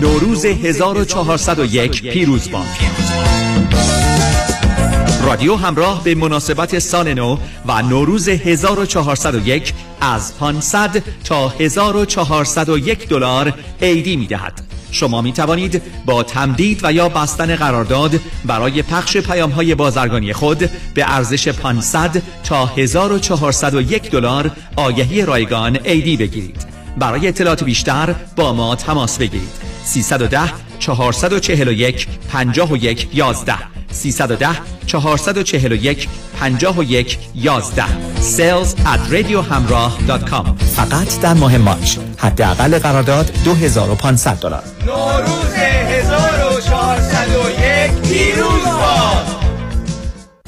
نوروز 1401 پیروز باد رادیو همراه به مناسبت سال نو و نوروز 1401 از 500 تا 1401 دلار عیدی می دهد. شما می توانید با تمدید و یا بستن قرارداد برای پخش پیام های بازرگانی خود به ارزش 500 تا 1401 دلار آگهی رایگان ایدی بگیرید. برای اطلاعات بیشتر با ما تماس بگیرید. 310 441 51 11 310 441 51 11 sales at radiohamrah.com فقط در ماه مارچ. حداقل قرارداد 2500 دلار. نوروز 1401 پیروز باد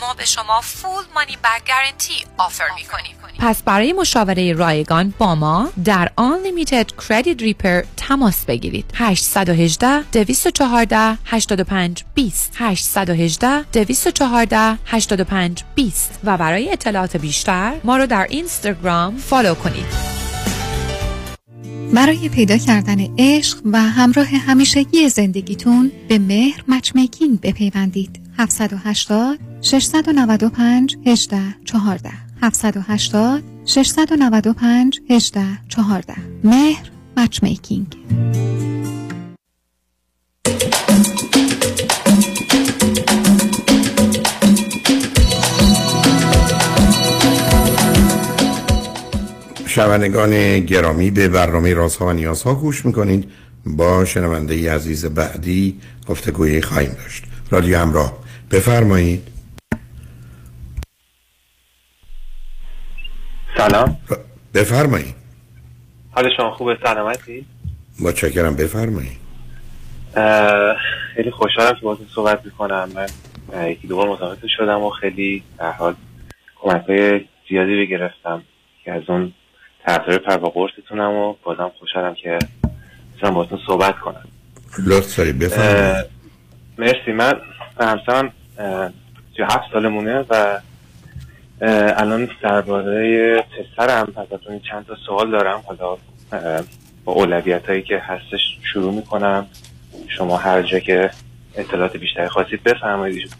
ما به شما فول مانی بک گارنتی آفر می کنیم پس برای مشاوره رایگان با ما در Unlimited Credit Repair تماس بگیرید. 818 214 85 20 818 214 85 20 و برای اطلاعات بیشتر ما رو در اینستاگرام فالو کنید. برای پیدا کردن عشق و همراه همیشگی زندگیتون به مهر مچمیکینگ بپیوندید. 780 695 18 14 780 695 18 14 مهر مچمیکینگ شنوندگان گرامی به برنامه رازها و نیازها گوش می‌کنید. با شنونده عزیز بعدی گفتگویی خواهیم داشت. رادیو همراه. بفرمایید. سلام. بفرمایید. حال شما خوبه؟ سلامتی؟ با چکرم بفرمایید خیلی خوشحالم که بازی صحبت می‌کنم. من یکی دوبار متوجه شدم و خیلی در حال کمک های زیادی بگرفتم که از اون طرفدار پر و قرصتونم و بازم خوشحالم که می‌تونم باتون صحبت کنم. لطف داری بفرمایید. مرسی من همسرم هفت سالمونه و الان درباره پسرم ازتون چند تا سوال دارم. حالا با اولویت هایی که هستش شروع می‌کنم. شما هر جا که اطلاعات بیشتری خواستید بفرمایید.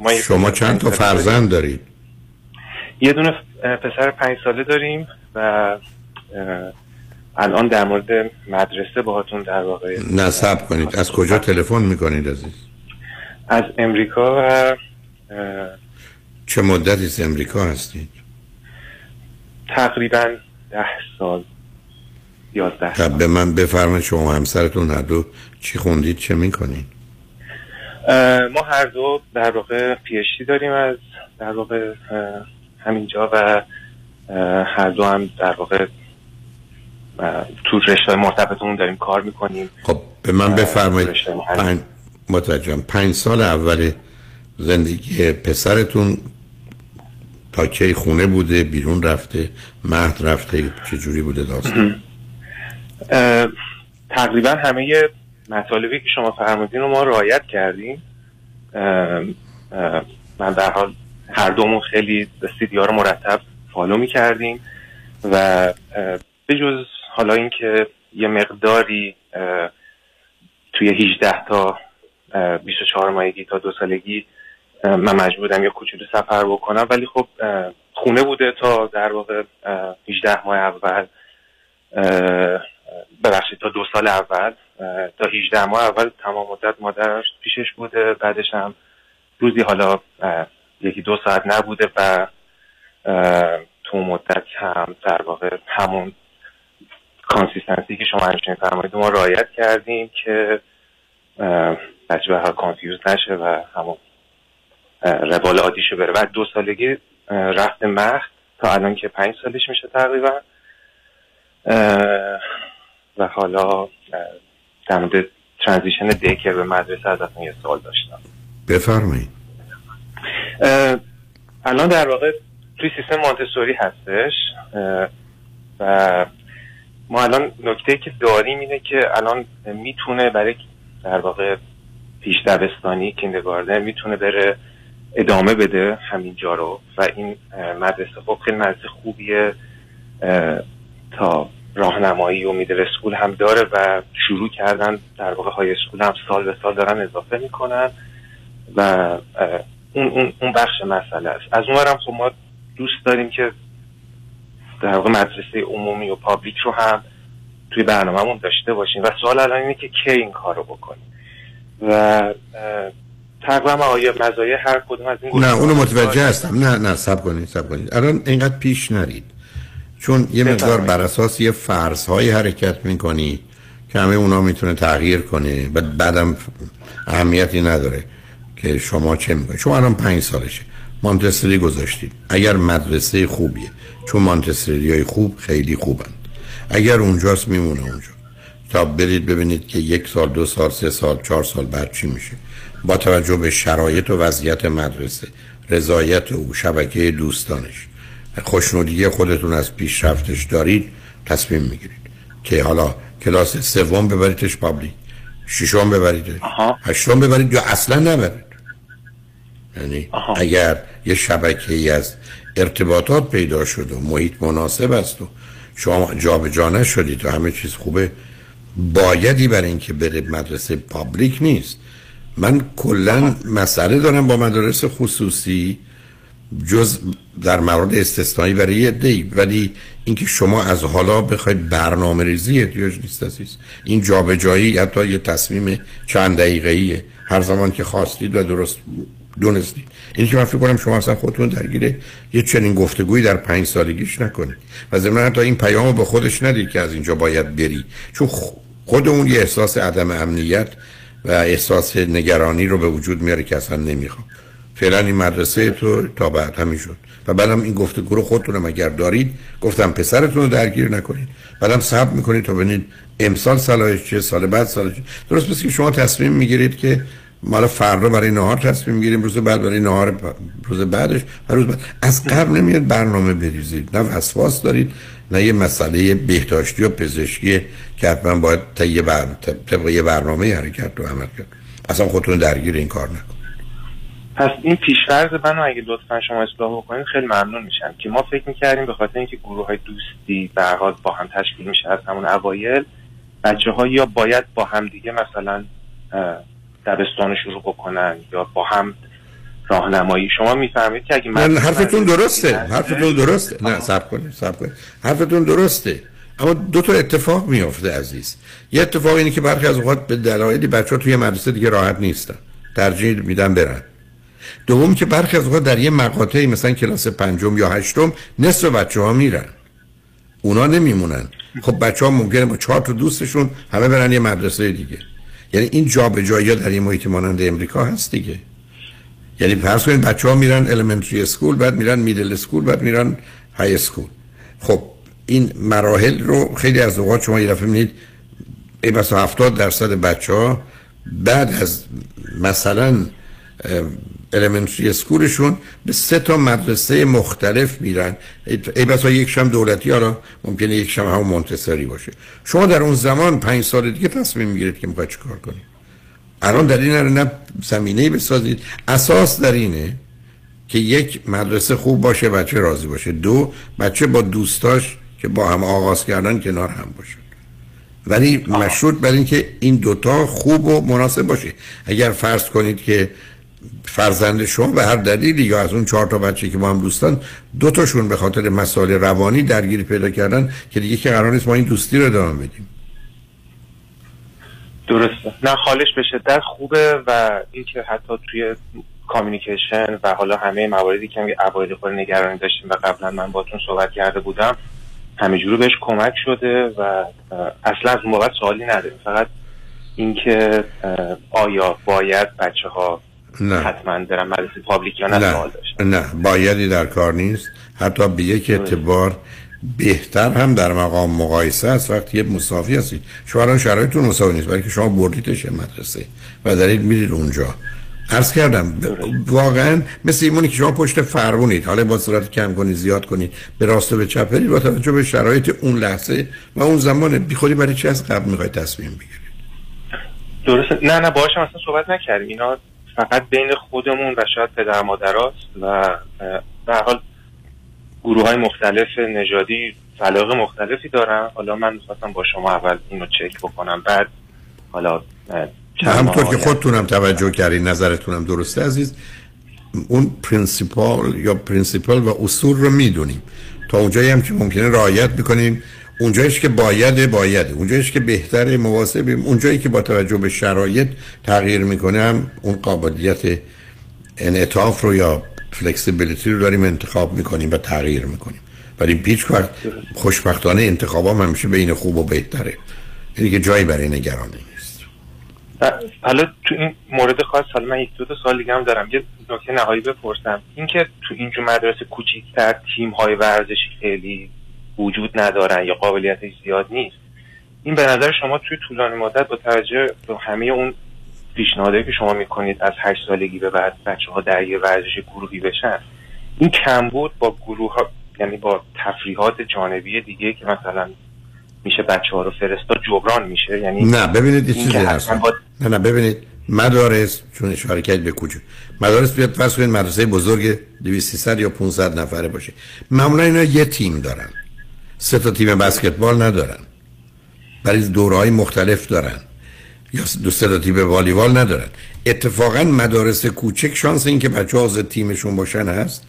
ما شما چند تا فرزند دارید؟ یه دونه پسر پنج ساله داریم و الان در مورد مدرسه باهاتون در واقع نصب کنید. از کجا تلفن می‌کنید عزیز؟ از امریکا و چه مدتی از امریکا هستید؟ تقریبا ده سال یازده خب به من بفرمایید شما همسرتون هر دو چی خوندید چه می‌کنید؟ ما هر دو در واقع پیشتی داریم از در واقع همینجا و هر دو هم در واقع تو رشته مرتبطمون داریم کار می‌کنیم. خب به من بفرمایید پنج متوجهم. پنج سال اول زندگی پسرتون تا کی خونه بوده بیرون رفته مهد رفته چجوری بوده داستان؟ تقریبا همه مطالبی که شما فرمودین رو ما رعایت کردیم. من در حال هر دومون خیلی سیدی ها رو مرتب فالو می کردیم و به جز حالا اینکه یه مقداری توی 18 تا 24 ماهگی تا دو سالگی من مجبورم یه کوچولو سفر بکنم. ولی خب خونه بوده تا در واقع 18 ماه اول ببخشید تا دو سال اول تا 18 ماه اول تمام مدت مادرش پیشش بوده. بعدش هم روزی حالا یکی دو ساعت نبوده و تو مدت هم در واقع همون consistency که شما همچنین فرمایید ما رعایت کردیم که بچه به confuse نشه و همون روال عادیشو بره. و دو سالگی رفت مخت تا الان که پنج سالش میشه تقریبا. و حالا در مورد ترانزیشن دیکر به مدرسه ازتون یه سوال داشتم. بفرمایید. الان در واقع توی سیستم مانتسوری هستش و ما الان نکته که داریم اینه که الان می‌تونه برای در واقع پیش دبستانی کیندگاردن می‌تونه بره ادامه بده همینجا رو و این مدرسه. خب خیلی مدرسه خوبیه تا راهنمایی و middle school هم داره و شروع کردن در واقع high school هم سال به سال دارن اضافه می‌کنن و اون, اون, اون بخش مسئله است. از اونورم خب ما دوست داریم که در واقع مدرسه عمومی و public رو هم توی برنامهمون داشته باشیم. و سوال الان اینه که کی این کار رو بکنیم و تقریبا آیا مزایای هر کدوم از این نه اونو متوجه هستم. نه نه سب کنید سب کنید. الان اینقدر پیش نرید. چون یه مقدار بر اساس یه فرض های حرکت می‌کنی که همه اونا می‌تونه تغییر کنه. بعد بعدم اهمیتی نداره که شما چه می‌کنید شما الان پنج سالشه. مانتسری گذاشتید. اگر مدرسه خوبیه. چون مانتسری های خوب خیلی خوبند اگر اونجاست میمونه اونجا. تا برید ببینید که یک سال دو سال سه سال چهار سال بعد چی میشه. با توجه به شرایط و وضعیت مدرسه رضایت او شبکه دوستانش. خوشنودی خودتون از پیشرفتش دارید تصمیم می‌گیرید. که حالا کلاس سوم ببریدش پابلیک. ششم ببرید هشتم ببرید یا اصلا نبرید. یعنی اگر یه شبکه ای از ارتباطات پیدا شد و محیط مناسب است و شما جابجا نشدید و همه چیز خوبه. بایدی برای اینکه بره مدرسه پابلیک نیست. من کلا مسئله دارم با مدارس خصوصی جز در مورد استثنایی برای یه دی ولی اینکه شما از حالا بخواید برنامه ریزی احتیاج نیست عزیز. این جابجایی حتی یه تصمیم چند دقیقه‌ایه. هر زمان که خواستید و درست دونستید این که من فکر کنم شما اصلا خودتون درگیر یه چنین گفتگویی در پنج سالگیش نکنید. و ضمن حتی این پیامو به خودش ندید که از اینجا باید بری. چون خود اون یه احساس عدم امنیت و احساس نگرانی رو به وجود میاره که اصلا نمی‌خوام. فعلا این مدرسه تو تا بعد همین شد. و بعدم این گفتگو رو خودتونم اگر دارید گفتم پسرتون رو درگیر نکنید. بعدم صبر می‌کنید تا ببینید امسال صلاحش چه سال بعد سالش درست مثل که شما تصمیم می‌گیرید که مال فردا برای نهار تصمیم می‌گیریم روز بعد برای نهار روز بعدش. و روز بعد از قبل نمیاد برنامه بریزید. نه وسواس دارید نه یه مسئله بهداشتی و پزشکی که حتما باید تا یه, بر... طبق یه برنامه حرکت رو عمل کرد. اصلا خودتون درگیر این کار نکن پس این پیشفرض منو اگه لطفا شما اصلاح بکنید خیلی ممنون میشم که ما فکر می‌کردیم به خاطر اینکه گروه های دوستی به حال با هم تشکیل میشه از همون اوایل بچه ها یا باید با هم دیگه مثلا دبستان شروع بکنن یا با هم راهنمایی. شما می‌فهمید که اگه من حرفتون درسته حرفتون درسته. نه صبر کنید صبر کنید. حرفتون درسته. اما دو تا اتفاق میافته عزیز. یه اتفاق اینه که برخی از اوقات به دلایلی بچه ها توی مدرسه دیگه راحت نیستن. ترجیح میدن برن. دوم که برخی از اوقات در یه مقاطعی مثلا کلاس پنجم یا هشتم نصف بچه ها میرن. اونا نمیمونن. خب بچه ها ممکنه با چهار تا دوستشون همه برن یه مدرسه دیگه. یعنی این جابجایی در این محیط مانند امریکا هست دیگه. یعنی فرض کنید بچه ها میرن elementary school بعد میرن middle school بعد میرن high school خب این مراحل رو خیلی از اوقات شما یه دفعه می‌بینید ای بسا 70 درصد بچه ها بعد از مثلا elementary school شون به سه تا مدرسه مختلف میرن. ای بسا یک شم دولتی حالا ممکنه یک شم همون منتصری باشه. شما در اون زمان پنج سال دیگه تصمیم می‌گیرید که می‌خواید کار کنید. الان در این نه زمینه بسازید. اساس در اینه که یک مدرسه خوب باشه بچه راضی باشه. دو بچه با دوستاش که با هم آغاز کردن کنار هم باشه. ولی مشروط بر اینکه این دوتا خوب و مناسب باشه. اگر فرض کنید که فرزند شما به هر دلیلی یا از اون چهار تا بچه که با هم دوستان دو تاشون به خاطر مسائل روانی درگیری پیدا کردن که دیگه که قرار نیست ما این دوستی رو ادامه بدیم. درسته. نه خالش به شدت خوبه و اینکه حتی توی کامیونیکیشن و حالا همه مواردی که اوایل خود نگرانی داشتیم و قبلا من باتون صحبت کرده بودم همینجوری بهش کمک شده و اصلا از موقع سوالی نداریم. فقط اینکه آیا باید بچه ها نه. حتما برن مدرسه پابلیک یا نه, نه. نه. بایدی در کار نیست. حتی به یک اعتبار بهتر هم در مقام مقایسه است. وقتی یه مساوی هستید شما الان شرایطتون مساوی نیست. بلکه شما بردیدش مدرسه و دارید میرید اونجا. عرض کردم واقعا مثل ایمونی که شما پشت فرمونید. حالا با صورت کم کنید زیاد کنید. به راست و به چپ برید. با توجه به شرایط اون لحظه و اون زمان بی خودی برای چی از قبل می‌خواید تصمیم بگیرید؟ درسته. نه نه باهاشم اصلا صحبت نکردیم. اینا فقط بین خودمون و شاید پدر مادراست و به هر حال گروه های مختلف نژادی سلاق مختلفی دارن. حالا من می‌خواستم با شما اول اینو چک بکنم. بعد حالا همطور که. خودتونم توجه کردین نظرتونم درسته عزیز؟ اون principle یا principle و اصول رو می‌دونیم. تا اونجایی هم که ممکنه رعایت می‌کنیم اونجایش که بایده بایده اونجایش که بهتره مواظبیم. اونجایی که با توجه به شرایط تغییر می‌کنه هم اون قابلیت انعطاف رو یا flexibility رو داریم انتخاب می‌کنیم و تغییر می‌کنیم. ولی هیچ وقت خوشبختانه انتخاب هم همیشه بین خوب و بهتره. یعنی که جایی برای نگرانی نیست. حالا تو این مورد خاص حالا من یک دو تا سال دیگه هم دارم. یه نکته نهایی بپرسم. اینکه تو اینجور مدرسه کوچیکتر تیم های ورزشی خیلی وجود ندارن یا قابلیت زیاد نیست. این به نظر شما توی طولانی مدت با توجه به همه اون پیشنهادهایی که شما می‌کنید از هشت سالگی به بعد بچه ها در یه ورزش گروهی بشن این کمبود با گروه ها یعنی با تفریحات جانبی دیگه که مثلا میشه بچه ها رو فرستاد جبران میشه؟ یعنی نه ببینید این چیزی هست. با- نه نه ببینید مدارس چون اشاره کردید به کجا مدارس بیاد فرض کنید مدرسه بزرگ 200 300 یا 500 نفره باشه. معمولا اینا یه تیم دارن. سه تا تیم بسکتبال ندارن. برای دوره های مختلف دارن. یا دو سه تا تیم والیبال ندارن. اتفاقا مدارس کوچک شانس این که بچه ها تیمشون باشن هست.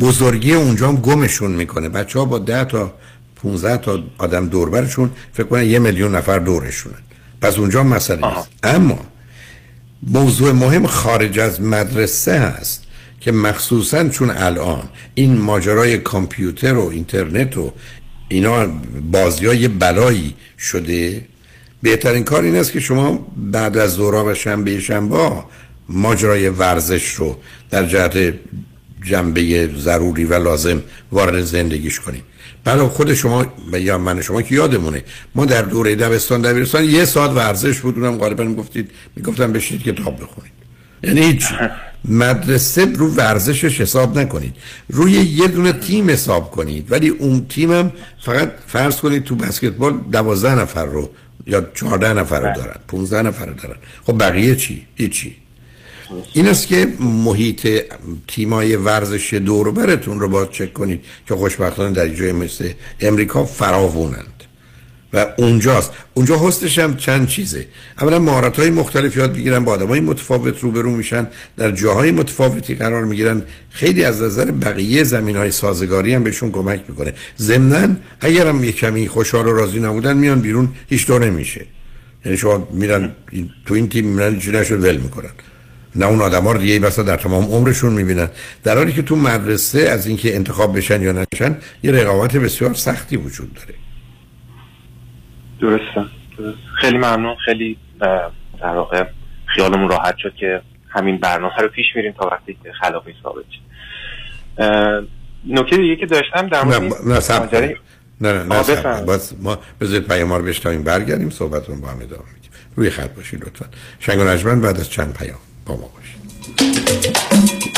بزرگی اونجا هم گمشون می‌کنه. بچه ها با 10 تا 15 تا آدم دوربرشون فکر کنن یه میلیون نفر دورشونن. پس اونجا مسئله نیست. اما موضوع مهم خارج از مدرسه هست. که مخصوصا چون الان این ماجرای کامپیوتر و اینترنت و اینا بازی های بلایی شده بهترین کار این است که شما بعد از زورا و شنبه شنبه ماجرای ورزش رو در جهت جنبه ضروری و لازم وارد زندگیش کنیم برای خود شما یا من شما که یادمونه ما در دوره دبستان دبیرستان یه ساعت ورزش بود اونم غالبا گفتید می‌گفتم بشینید کتاب بخونید. یعنی هیچ مدرسه رو ورزشش حساب نکنید. روی یه دونه تیم حساب کنید. ولی اون تیمم فقط فرض کنید تو بسکتبال دوازده نفر رو یا چهارده نفر رو دارن 15 نفر رو دارن. خب بقیه چی؟ هیچی این است که محیط تیمای ورزش دور برتون رو باید چک کنید که خوشبختانه در جای مثل امریکا فراوونند و اونجاست. اونجا هستش هم چند چیزه. اولا مهارت های مختلف یاد می‌گیرن با آدم های متفاوت روبرو میشن در جاهای متفاوتی قرار می‌گیرن. خیلی از نظر بقیه زمین های سازگاری هم بهشون کمک می‌کنه. ضمنا اگر هم یه کمی خوشحال و راضی نبودن میان بیرون هیچ طور نمیشه. یعنی شما میرن تو این تیم میرن چی ول می‌کنن. نه اون آدم ها دیگه بسا در تمام عمرشون می‌بینن. در حالی که تو مدرسه از اینکه انتخاب بشن یا نشن یه رقابت بسیار سختی وجود داره. درسته درست. خیلی ممنون خیلی در واقع خیالمون راحت شد که همین برنامه رو پیش میریم تا وقتی که خلافی ثابت نکته دیگه که داشتم در مورد نه نه. نه نه نه. کنید. باز ما بذارید پیام رو بشتایم برگردیم صحبتون با هم ادامه میدیم روی خط باشید لطفا شنگ و بعد از چند پیام با ما باشید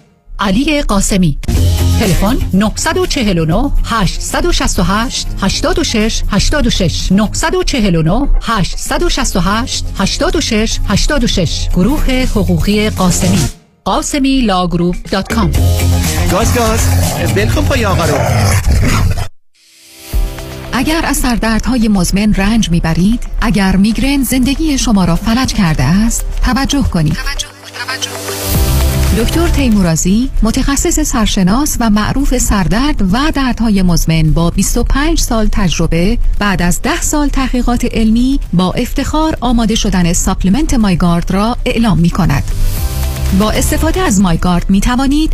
علی قاسمی. تلفن 949 868 86 86 949 868 86 86 گروه حقوقی قاسمی. قاسمی Law Group dot com. گاز گاز ولکن پای آقا رو. اگر از سردردهای مزمن رنج می‌برید اگر میگرن زندگی شما را فلج کرده است توجه کنید. دکتر تیمورازی متخصص سرشناس و معروف سردرد و دردهای مزمن با 25 سال تجربه بعد از 10 سال تحقیقات علمی با افتخار آماده شدن supplement MiGuard را اعلام می کند. با استفاده از مایگارد می توانید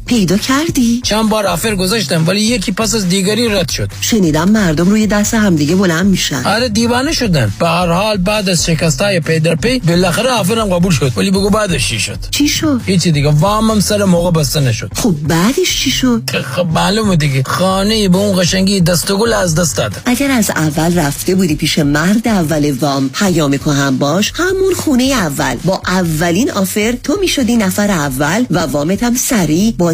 پیدا کردی؟ چند بار offer گذاشتم ولی یکی پس از دیگری رد شد. شنیدم مردم روی دست همدیگه بلند میشن. آره دیوانه شدن به هر حال بعد از شکستای پی در پی بالاخره offer م قبول شد. ولی بگو بعدش چی شد؟ چی شد؟ هیچی دیگه. وامم سر موقع بسته نشد. خب بعدش چی شد؟ خب معلومه دیگه. خانه به اون قشنگی دسته گلو از دست داد اگر از اول رفته بودی پیش مرد اول وام پیام کهن باش همون خونه اول. با اولین آفر تو می‌شدی نفر اول و وامت هم سریع با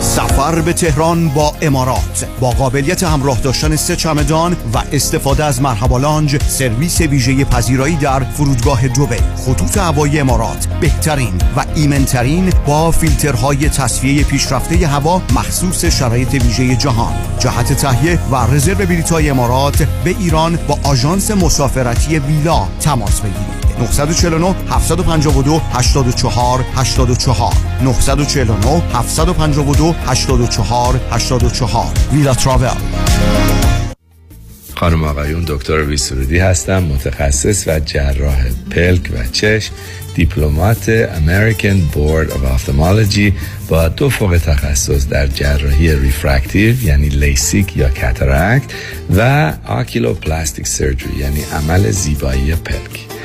سفر به تهران با امارات با قابلیت همراه داشتن سه چمدان و استفاده از مرحبا لانج سرویس ویژه پذیرایی در فرودگاه دبی خطوط هوایی امارات بهترین و ایمنترین با فیلترهای تصفیه پیشرفته هوا مخصوص شرایط ویژه جهان. جهت تهیه و رزرو بلیط‌های امارات به ایران با آژانس مسافرتی ویلا تماس بگیرید. 949 752 84 84 949 752 84 84 Villa Travel. خانم آقایون دکتر ویسرودی هستم متخصص و جراح پلک و چشم دیپلمات American Board of Ophthalmology با دو فوق تخصص در جراحی refractive یعنی لیسیک یا کاتاراکت و oculoplastic surgery یعنی عمل زیبایی پلک.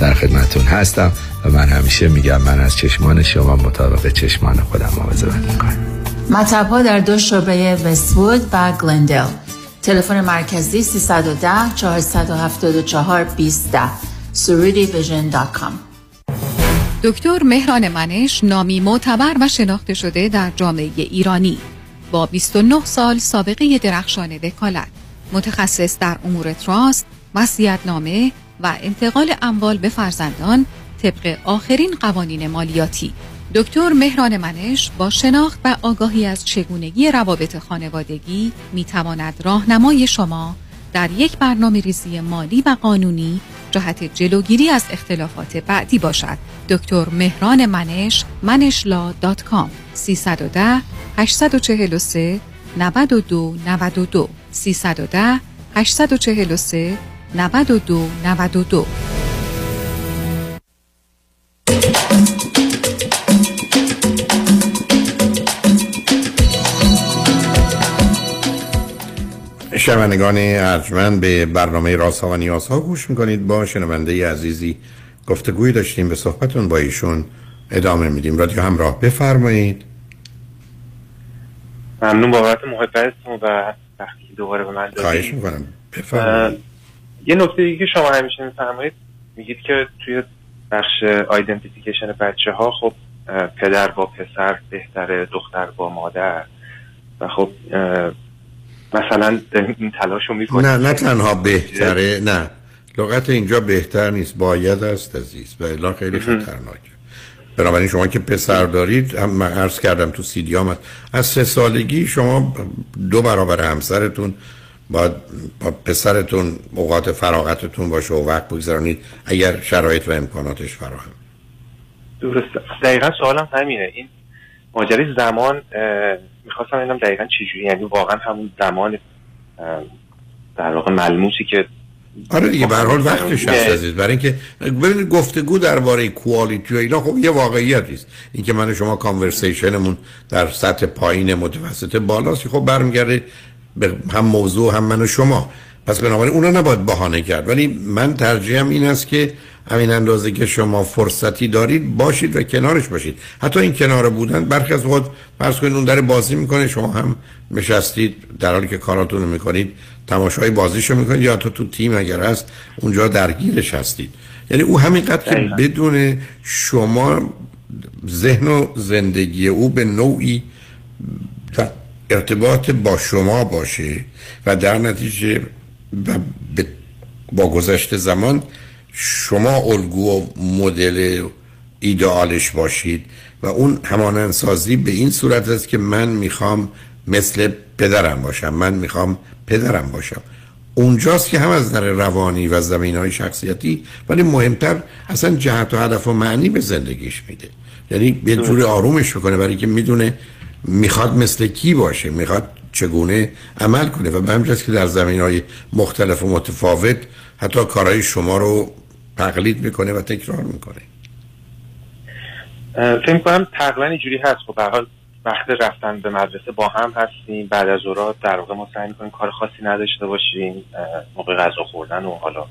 در خدمتون هستم و من همیشه میگم من از چشمان شما مطابق چشمان خودم مواظبت می‌کنم. مطب ها در دو شعبه وستوود و گلندل. تلفن مرکزی 310 474 20 surudivision.com دکتر مهران منش نامی معتبر و شناخته شده در جامعه ایرانی. با 29 سال سابقه درخشان وکالت. متخصص در امور تراست نامه و انتقال اموال به فرزندان طبق آخرین قوانین مالیاتی دکتر مهران منش با شناخت و آگاهی از چگونگی روابط خانوادگی می تواند راهنمای شما در یک برنامه ریزی مالی و قانونی جهت جلوگیری از اختلافات بعدی باشد. دکتر مهران منش منشلا دات کام 310 843 92 92 310 843 92 92 شنوندگان ارجمند به برنامه راست ها و نیاز ها گوش می‌کنید. با شنونده عزیزی گفتگوی داشتیم به صحبتون با ایشون ادامه میدیم. رادیو همراه بفرمایید. ممنون بابت محبتتون و وقتی دوباره به من دادید خواهش می‌کنم. بفرمایید. یه نکته دیگه که شما همیشه میفرمایید میگید که توی بخش آیدنتیفیکیشن بچه ها خب پدر با پسر بهتره دختر با مادر. و خب مثلا این تلاش رو می‌کنید نه نه تنها بهتره نه. لغت اینجا بهتر نیست. باید است عزیز. و الا خیلی خطرناکه. بنابراین شما که پسر دارید هم من عرض کردم تو سیدی هم از سه سالگی شما دو برابر همسرتون باید با پسرتون اوقات فراغتتون باشه و وقت بگذارونید اگر شرایط و امکاناتش فراهم. درسته دقیقا سوالم همینه. این ماجرای زمان می‌خواستم اینم دقیقا چجوری یعنی واقعا همون زمان در واقع ملموسی که آره دیگه به حال وقتش هست عزیز. برای اینکه ببینید گفتگو درباره کوالیتی و اینا خب یه واقعیتی است. اینکه من و شما کانورسیشنمون در سطح پایین متوسط بالاست. خب برمیگرده هم موضوع هم من و شما. پس بنابراین اونا نباید بهانه کرد. ولی من ترجیحم این است که همین اندازه که شما فرصتی دارید باشید و کنارش باشید. حتی این کنار بودن برخی از خود فرض کنید اون در بازی می‌کنه شما هم نشستید در حالی که کاراتون رو می‌کنید تماشای بازیشو می‌کنید یا حتی تو تیم اگر هست اونجا درگیرش هستید. یعنی او همینقدر که. بدون شما ذهن و زندگی او به نوعی ارتباط با شما باشه و در نتیجه و به- با گذشت زمان شما الگو و مدل ایدئالش باشید و اون همانندسازی به این صورت است که من می‌خوام مثل پدرم باشم من می‌خوام پدرم باشم. اونجاست که هم از نظر روانی و زمین های شخصیتی ولی مهمتر اصلا جهت و هدف و معنی به زندگیش میده. یعنی یه جوری آرومش می‌کنه برای که می‌دونه می‌خواد مثل کی باشه؟ می‌خواد چگونه عمل کنه؟ و به جهت که در زمین های مختلف و متفاوت حتی کارهای شما رو تقلید می‌کنه و تکرار می‌کنه. فکر کنم تقریبا اینجوری هست. خب به وقت رفتن به مدرسه با هم هستیم. بعد از اورات در واقع ما سعی می‌کنیم کار خاصی نداشته باشیم. موقع غذا خوردن و حالا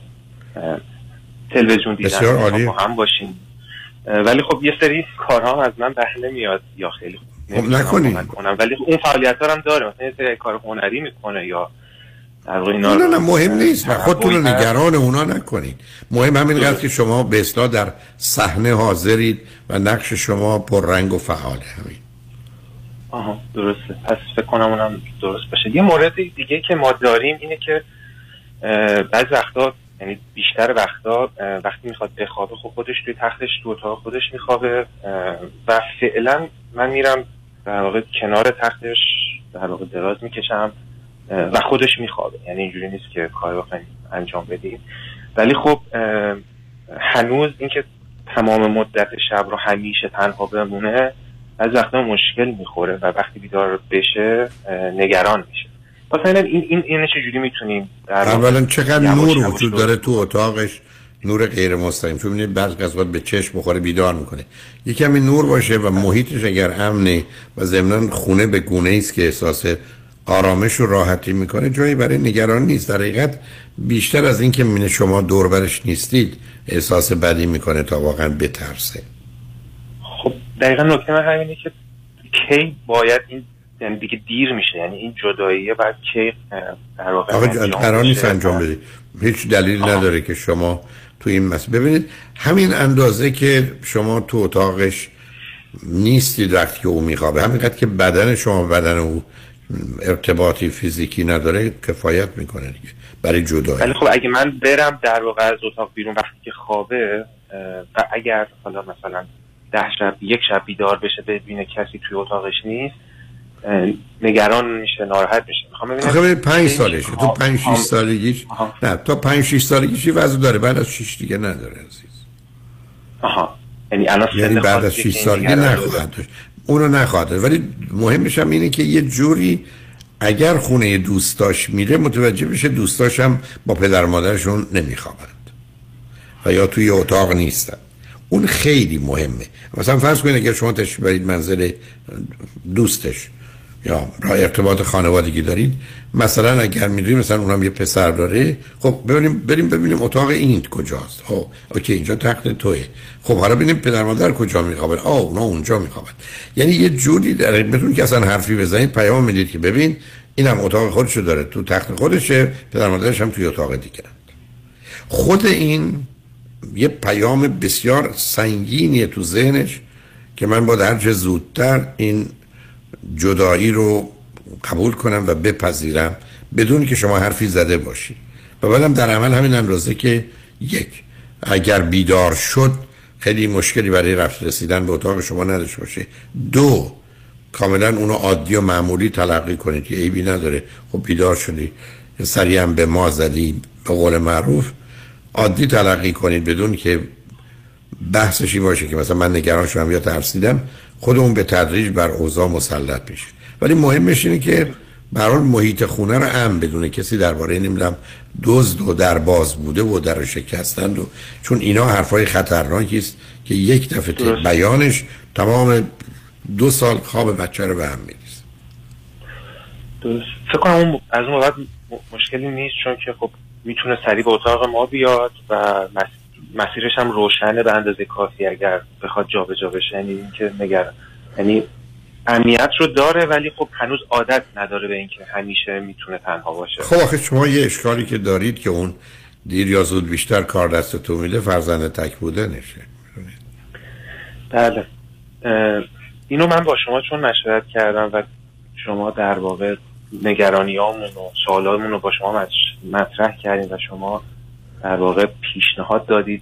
تلویزیون دیدن. با هم باشیم. ولی خب یه سری کارها از من بر نمیاد یا خیلی نمی‌تونم نکنید. کمک کنم. ولی اون فعالیت هم داره مثلا یه سری کار هنری می‌کنه یا در اینا نه نه مهم نیست. و خودتون رو. نگران اونا نکنید مهم همینقدر که شما به اصلاح در صحنه حاضرید و نقش شما پررنگ و فعاله همین. آها درسته. پس فکر کنم اونم درست باشه. یه مورد دیگه که ما داریم اینه که اه، بعضی وقتا یعنی بیشتر وقتا وقتی می‌خواد بخوابه خب خودش توی تختش تو اتاق خودش میخوابه و فعلا من میرم در واقع کنار تختش در واقع دراز می‌کشم و خودش میخوابه. یعنی اینجوری نیست که کار بخوایم انجام بدیم ولی خب هنوز اینکه تمام مدت شب رو همیشه تنها بمونه از وقتا مشکل می‌خوره و وقتی بیدار بشه نگران میشه. مثلا این این اینو چجوری می‌تونیم در اولا چقدر نور وجود داره تو اتاقش؟ نور غیر مستقیم. چون می‌بینید بعضی از به چشم بخوره بیدار می‌کنه. یه کمی نور باشه و محیطش اگر امنه و ضمنا خونه به گونه است که احساس آرامش و راحتی می‌کنه جایی برای نگران نیست. در حقیقت بیشتر از اینکه من شما دوربرش نیستید احساس بدی می‌کنه تا واقعا بترسه. خب دقیقا نکته من همینه که کی باید این یعنی دیگه دیر میشه؟ یعنی این جداییه باید کی در واقع قرار نیست. انجام بدید هیچ دلیل نداره که شما تو این مسئله ببینید همین اندازه که شما تو اتاقش نیستید وقتی که او میخوابه. همینقدر که بدن شما بدن او ارتباطی فیزیکی نداره کفایت می‌کنه دیگه. برای جدایی. ولی خب اگه من برم در واقع از اتاق بیرون وقتی که خوابه و اگر حالا مثلا ده شب یک شب بیدار بشه ببینه کسی توی اتاقش نیست نگران میشه ناراحت میشه. می‌خوام ببینم آخه ببینید پنج کی- سالشه. تو آه، پنج شیش آه، سالگیش نه تا پنج شیش سالگیش یه وضع داره. بعد از شیش دیگه نداره عزیز. آها. یعنی الان یعنی بعد از خاصی 6 که سالگی نخواهد داشت. اونو نخواهد داشت. ولی مهمش هم اینه که یه جوری اگر خونه دوستاش میره متوجه بشه دوستاش هم با پدر مادرشون نمیخوابند. و یا توی اتاق نیستن. اون خیلی مهمه. مثلا فرض کنید اگر شما تشریف برید منزل دوستش یا راه ارتباط خانوادگی دارید. مثلا اگر می‌دونید مثلا اونم یه پسر داره. خب ببینیم بریم ببینیم اتاق این کجاست. خب اوکی اینجا تخت توه. خب حالا ببینیم پدر مادر کجا میخوابن. آه اونا اونجا میخوابن. یعنی یه جوری در بدون که اصلا حرفی بزنید پیام می‌دید که ببین اینم اتاق خودشو داره تو تخت خودشه پدر مادرش هم توی اتاق دیگه. خود این یه پیام بسیار سنگینیه تو ذهنش که من باید هرچه زودتر این جدایی رو قبول کنم و بپذیرم بدون که شما حرفی زده باشید و بعدم در عمل همین اندازه که یک اگر بیدار شد خیلی مشکلی برای رفت رسیدن به اتاق شما نداشته باشه. دو کاملا اونو عادی و معمولی تلقی کنید که عیبی نداره. خب بیدار شدی سریع هم به ما زدی به قول معروف. عادی تلقی کنید بدون که بحثشی باشه که مثلا من نگران شدم یا ترسیدم. خود اون به تدریج بر اوضاع مسلط میشه ولی مهمش اینه که برحال محیط خونه رو هم بدونه کسی درباره نمی‌دونم دزد و در باز بوده و در شکستند و چون اینا حرفای خطرناکی است که یک دفعه. بیانش تمام دو سال خواب بچه رو به هم میریزه. درست. فکر کنم از اون بعد مشکلی نیست چون که خب می‌تونه سریع به اتاق ما بیاد و مسیرش هم روشنه به اندازه کافی اگر بخواد جابجا بشه. یعنی اینکه نگران یعنی امنیت رو داره ولی خب هنوز عادت نداره به اینکه همیشه می‌تونه تنها باشه. خب آخه شما یه اشکالی که دارید که اون دیر یا زود بیشتر کار دستتون میده فرزند تک بوده نشه. بله. اینو من با شما چون مشورت کردم و شما در واقع نگرانیامون و سوالامون رو با شما مطرح کردیم و شما در واقع پیشنهاد دادید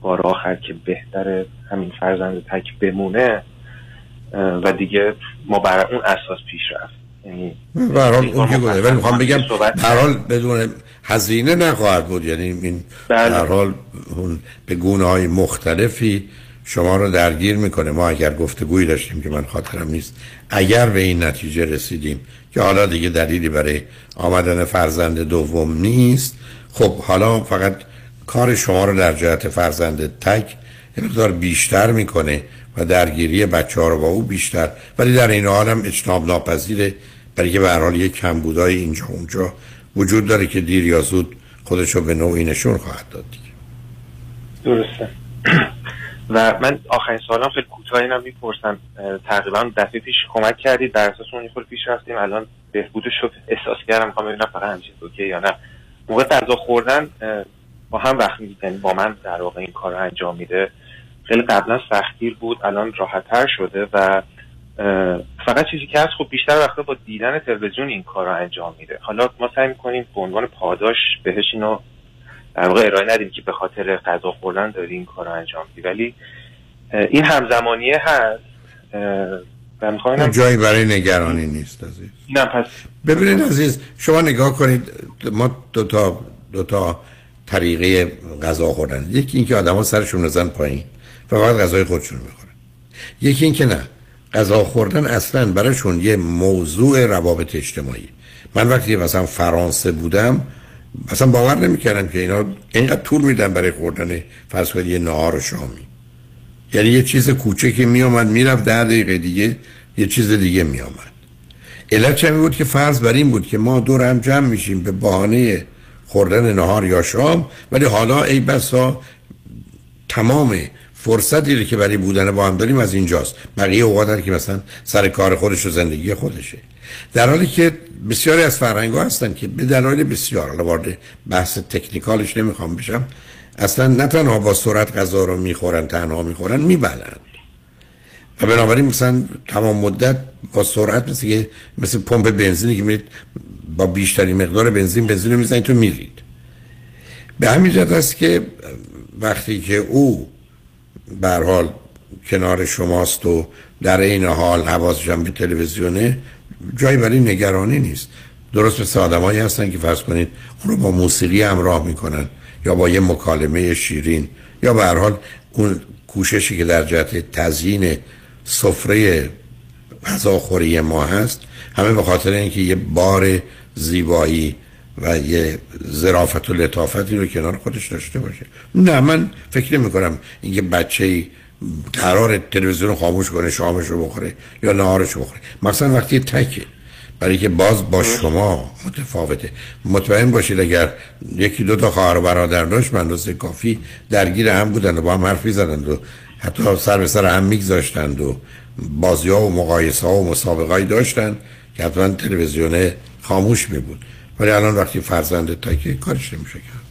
بار آخر که بهتر همین فرزند تک بمونه و دیگه ما بر اون اساس پیش رفت یعنی به هر حال اون ولی می‌خوام بگم صحبت به هر حال بدون هزینه نخواهد بود. یعنی این بله. به به گونه های مختلفی شما رو درگیر می‌کنه. ما اگر گفتگویی داشتیم که من خاطرم نیست اگر به این نتیجه رسیدیم که حالا دیگه دلیلی برای آمدن فرزند دوم نیست خب حالا فقط کار شما رو در جهت فرزند تک یه مقدار بیشتر می‌کنه و درگیری بچه ها رو با او بیشتر. ولی در این حال هم اجتناب ناپذیره. برای که به حال یک کمبودای اینجا اونجا وجود داره که دیر یا زود خودش رو به نوعی نشون خواهد داد دیگه. درسته. و من آخرین سوالم خیلی کوتاه اینم می‌پرسم. تقریبا دفعه پیش کمک کردید؟ در اساس اون پیش رفتیم. الان بهبودش رو احساس کردم می‌خوام ببینم فقط همچین اوکی یا نه. موقع غذا خوردن با هم وقت می‌دید یعنی با من در واقع این کار رو انجام میده. خیلی قبلا سختگیر بود الان راحتتر شده و فقط چیزی که هست خب بیشتر وقتا با دیدن تلویزیون این کار رو انجام میده. حالا ما سعی می‌کنیم به عنوان پاداش بهش اینو در واقع ارائه ندیم که به خاطر غذا خوردن داری این کار رو انجام میدی. ولی این همزمانیه هست. اون جایی برای نگرانی نیست عزیز. نه پس ببینید عزیز شما نگاه کنید ما دو تا دو تا طریقه غذا خوردن. یکی اینکه آدما سرشون بزن پایین فقط غذای خودشون می‌خورن. یکی اینکه نه غذا خوردن اصلا براشون یه موضوع روابط اجتماعی. من وقتی مثلا فرانسه بودم مثلا باور نمی‌کردم که اینا اینقدر طول میدن برای خوردن فرض یه نهار و شامی. یعنی یه چیز کوچکی میومد می‌رفت ده دقیقه دیگه یه چیز دیگه میآمد. علت چه بود که فرض بر این بود که ما دور هم جمع میشیم به بهانه خوردن نهار یا شام ولی حالا ای بسا تمام فرصتی که برای بودن با هم داریم از اینجاست. بقیه اوقات که مثلا سر کار خودش و زندگی خودشه. در حالی که بسیاری از فرهنگ ها هستن که به دلایل بسیار حالا وارد بحث تکنیکالش نمی‌خوام بشم اصلا نه تنها با سرعت غذا رو می‌خورن تنها می‌خورن میبلن و بنابراین مثلا تمام مدت با سرعت مثل که مثل پمپ بنزینی که میرید با بیشترین مقدار بنزین بنزین رو می‌زنید تو میرید. به همین جهت است که وقتی که او به حال کنار شماست و در این حال حواسش هم به تلویزیونه جایی برای نگرانی نیست. درست مثل آدمایی هستن که فرض کنید اون رو با موسیقی همراه می‌کنن. یا با یه مکالمه شیرین یا به هر حال اون کوششی که در جهت تزیین سفره غذاخوری ما هست همه به خاطر اینکه یه بار زیبایی و یه ظرافت و لطافتی رو کنار خودش داشته باشه. نه من فکر نمی کنم اینکه بچه قرار تلویزیون رو خاموش کنه شامش رو بخوره یا نهارش رو بخوره. مثلا وقتی تکه. برای که باز با شما متفاوته. مطمئن باشید اگر یکی دو تا خواهر و برادر داشت من کافی درگیر هم بودن و با هم حرف زدند و حتی سر به سر هم میگذاشتند و بازی ها و مقایسه ها و مسابقه داشتن که حتما تلویزیون خاموش می بود ولی الان وقتی فرزند تکه کارش نمیشه کرد.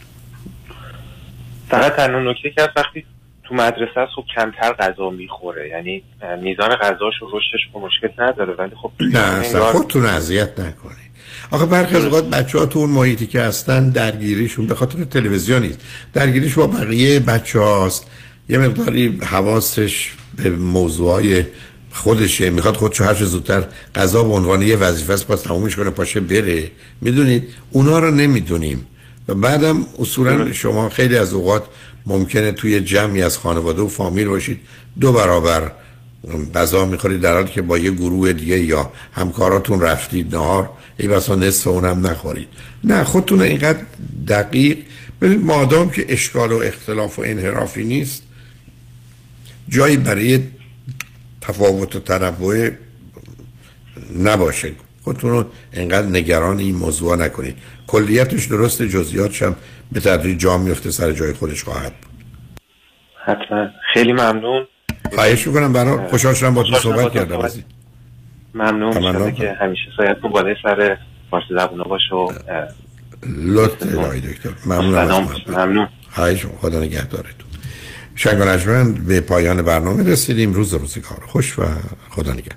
فقط تنها نکته که وقتی تو مدرسه هست خب کمتر غذا می‌خوره. یعنی میزان غذاش و رشدش با مشکل نداره ولی خب نه اصلا خودتون اذیت نکنید. آخه برخی از اوقات بچه ها تو اون محیطی که هستن درگیریشون به خاطر تلویزیون نیست. درگیریش با بقیه بچه هاست یه مقداری حواسش به موضوعای خودشه. می‌خواد خودشو هر زودتر قضا به عنوان یه وظیفه است باز تمومش کنه پاشه بره. می‌دونید اونا رو نمی‌دونیم. و بعدم اصولا شما خیلی از اوقات ممکنه توی جمعی از خانواده و فامیل باشید. دو برابر غذا می‌خورید در حالی که با یه گروه دیگه یا همکاراتون رفتید نهار ای بسا نصف اونم نخورید. نه خودتون اینقدر دقیق. ببینید مادام که اشکال و اختلاف و انحرافی نیست جایی برای تفاوت و تنوع نباشه. خودتون رو انقدر نگران این موضوع نکنید. کلیتش درست جزئیاتش هم به تدریج جا میفته سر جای خودش خواهد بود. حتما. خیلی ممنون. خواهش می‌کنم برای خوشحال شدم با تو صحبت کردم. ممنون. که همیشه سایتون بالای سر فارسی زبونا باشه و لطف الهی دکتر. ممنون. ممنون. خواهش. خدا نگهدارتون. شنگ و به پایان برنامه رسیدیم. روز روزگار خوش و خدا نگهدار.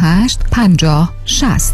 50 60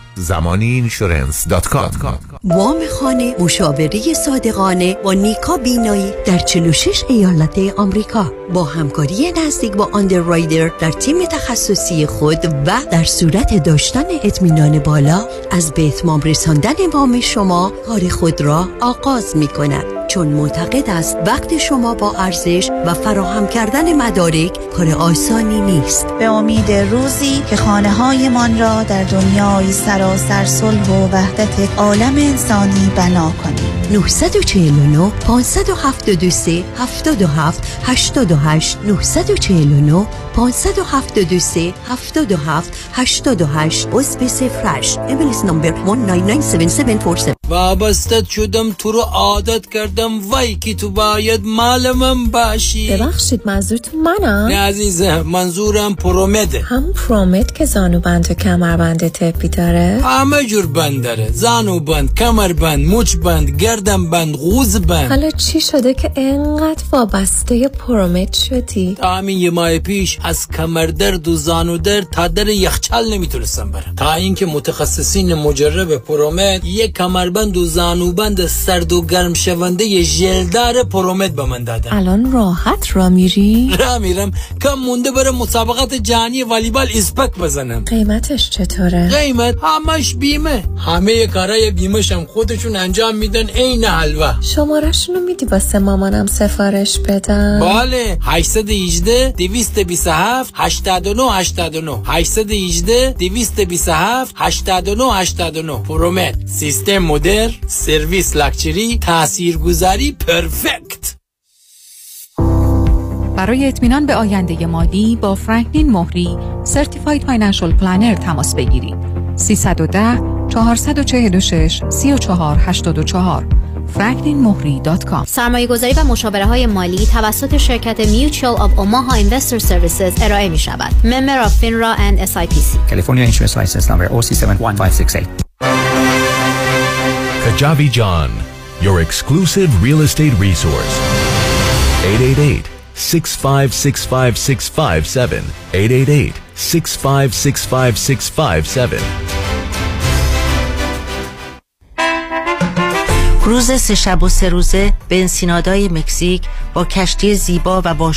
زمانی insurance dot com وام خانه مشاوره صادقانه با نیکا بینایی در 46 ایالت آمریکا. با همکاری نزدیک با underwriter در تیم تخصصی خود و در صورت داشتن اطمینان بالا از به اتمام رساندن وام شما کار خود را آغاز می کند چون معتقد است وقت شما با ارزش و فراهم کردن مدارک کار آسانی نیست. به امید روزی که خانه هایمان را در دنیای سراسر صلح و وحدت عالم انسانی بنا کنیم. 949 573 77 88 949 573 77 88 عضو سفرش املیس نمبر 1997747 وابستت شدم تو رو عادت کردم. وای که تو باید مال من باشی. ببخشید منظورتون منم؟ نه عزیزم منظورم پرومده. هم پرومت که زانو بند و کمر بند تپی داره؟ همه جور بند داره. زانو بند کمر بند مچ بند گردن بند غوز بند حالا چی شده که انقدر وابسته پرومت شدی؟ تا همین یه ماه پیش از کمر درد و زانو درد تا در یخچال نمی‌تونستم برم. تا اینکه متخصصین مجرب پرومت یک کمربند بند و زانوبند سرد و گرم شونده ژلدار پرومت به من دادن. الان راحت را میری؟ را میرم. کم مونده بره مسابقات جهانی والیبال اسپک بزنم. قیمتش چطوره؟ قیمت همش بیمه. همه کارای بیمه هم خودشون انجام میدن. عین حلوا شمارشونو میدی واسه مامانم سفارش بدم؟ بله. 818 227 89 89 818 227 89 89 پرومت. سیستم مدر سرویس لاکچری تاثیرگذاری پرفکت. برای اطمینان به آینده مالی با فرانکلین مهری Certified Financial Planner تماس بگیرید. 310 446 3484 franklinmohri.com سرمایه گذاری و مشاوره های مالی توسط شرکت Mutual of Omaha Investor Services ارائه می شود. Member of FINRA and SIPC. California Insurance License Number OC71568. Kajabi John, your exclusive real estate resource. 888 6565657. 888 6565657. روز سه شب و سه روزه به انسینادای مکزیک با کشتی زیبا و با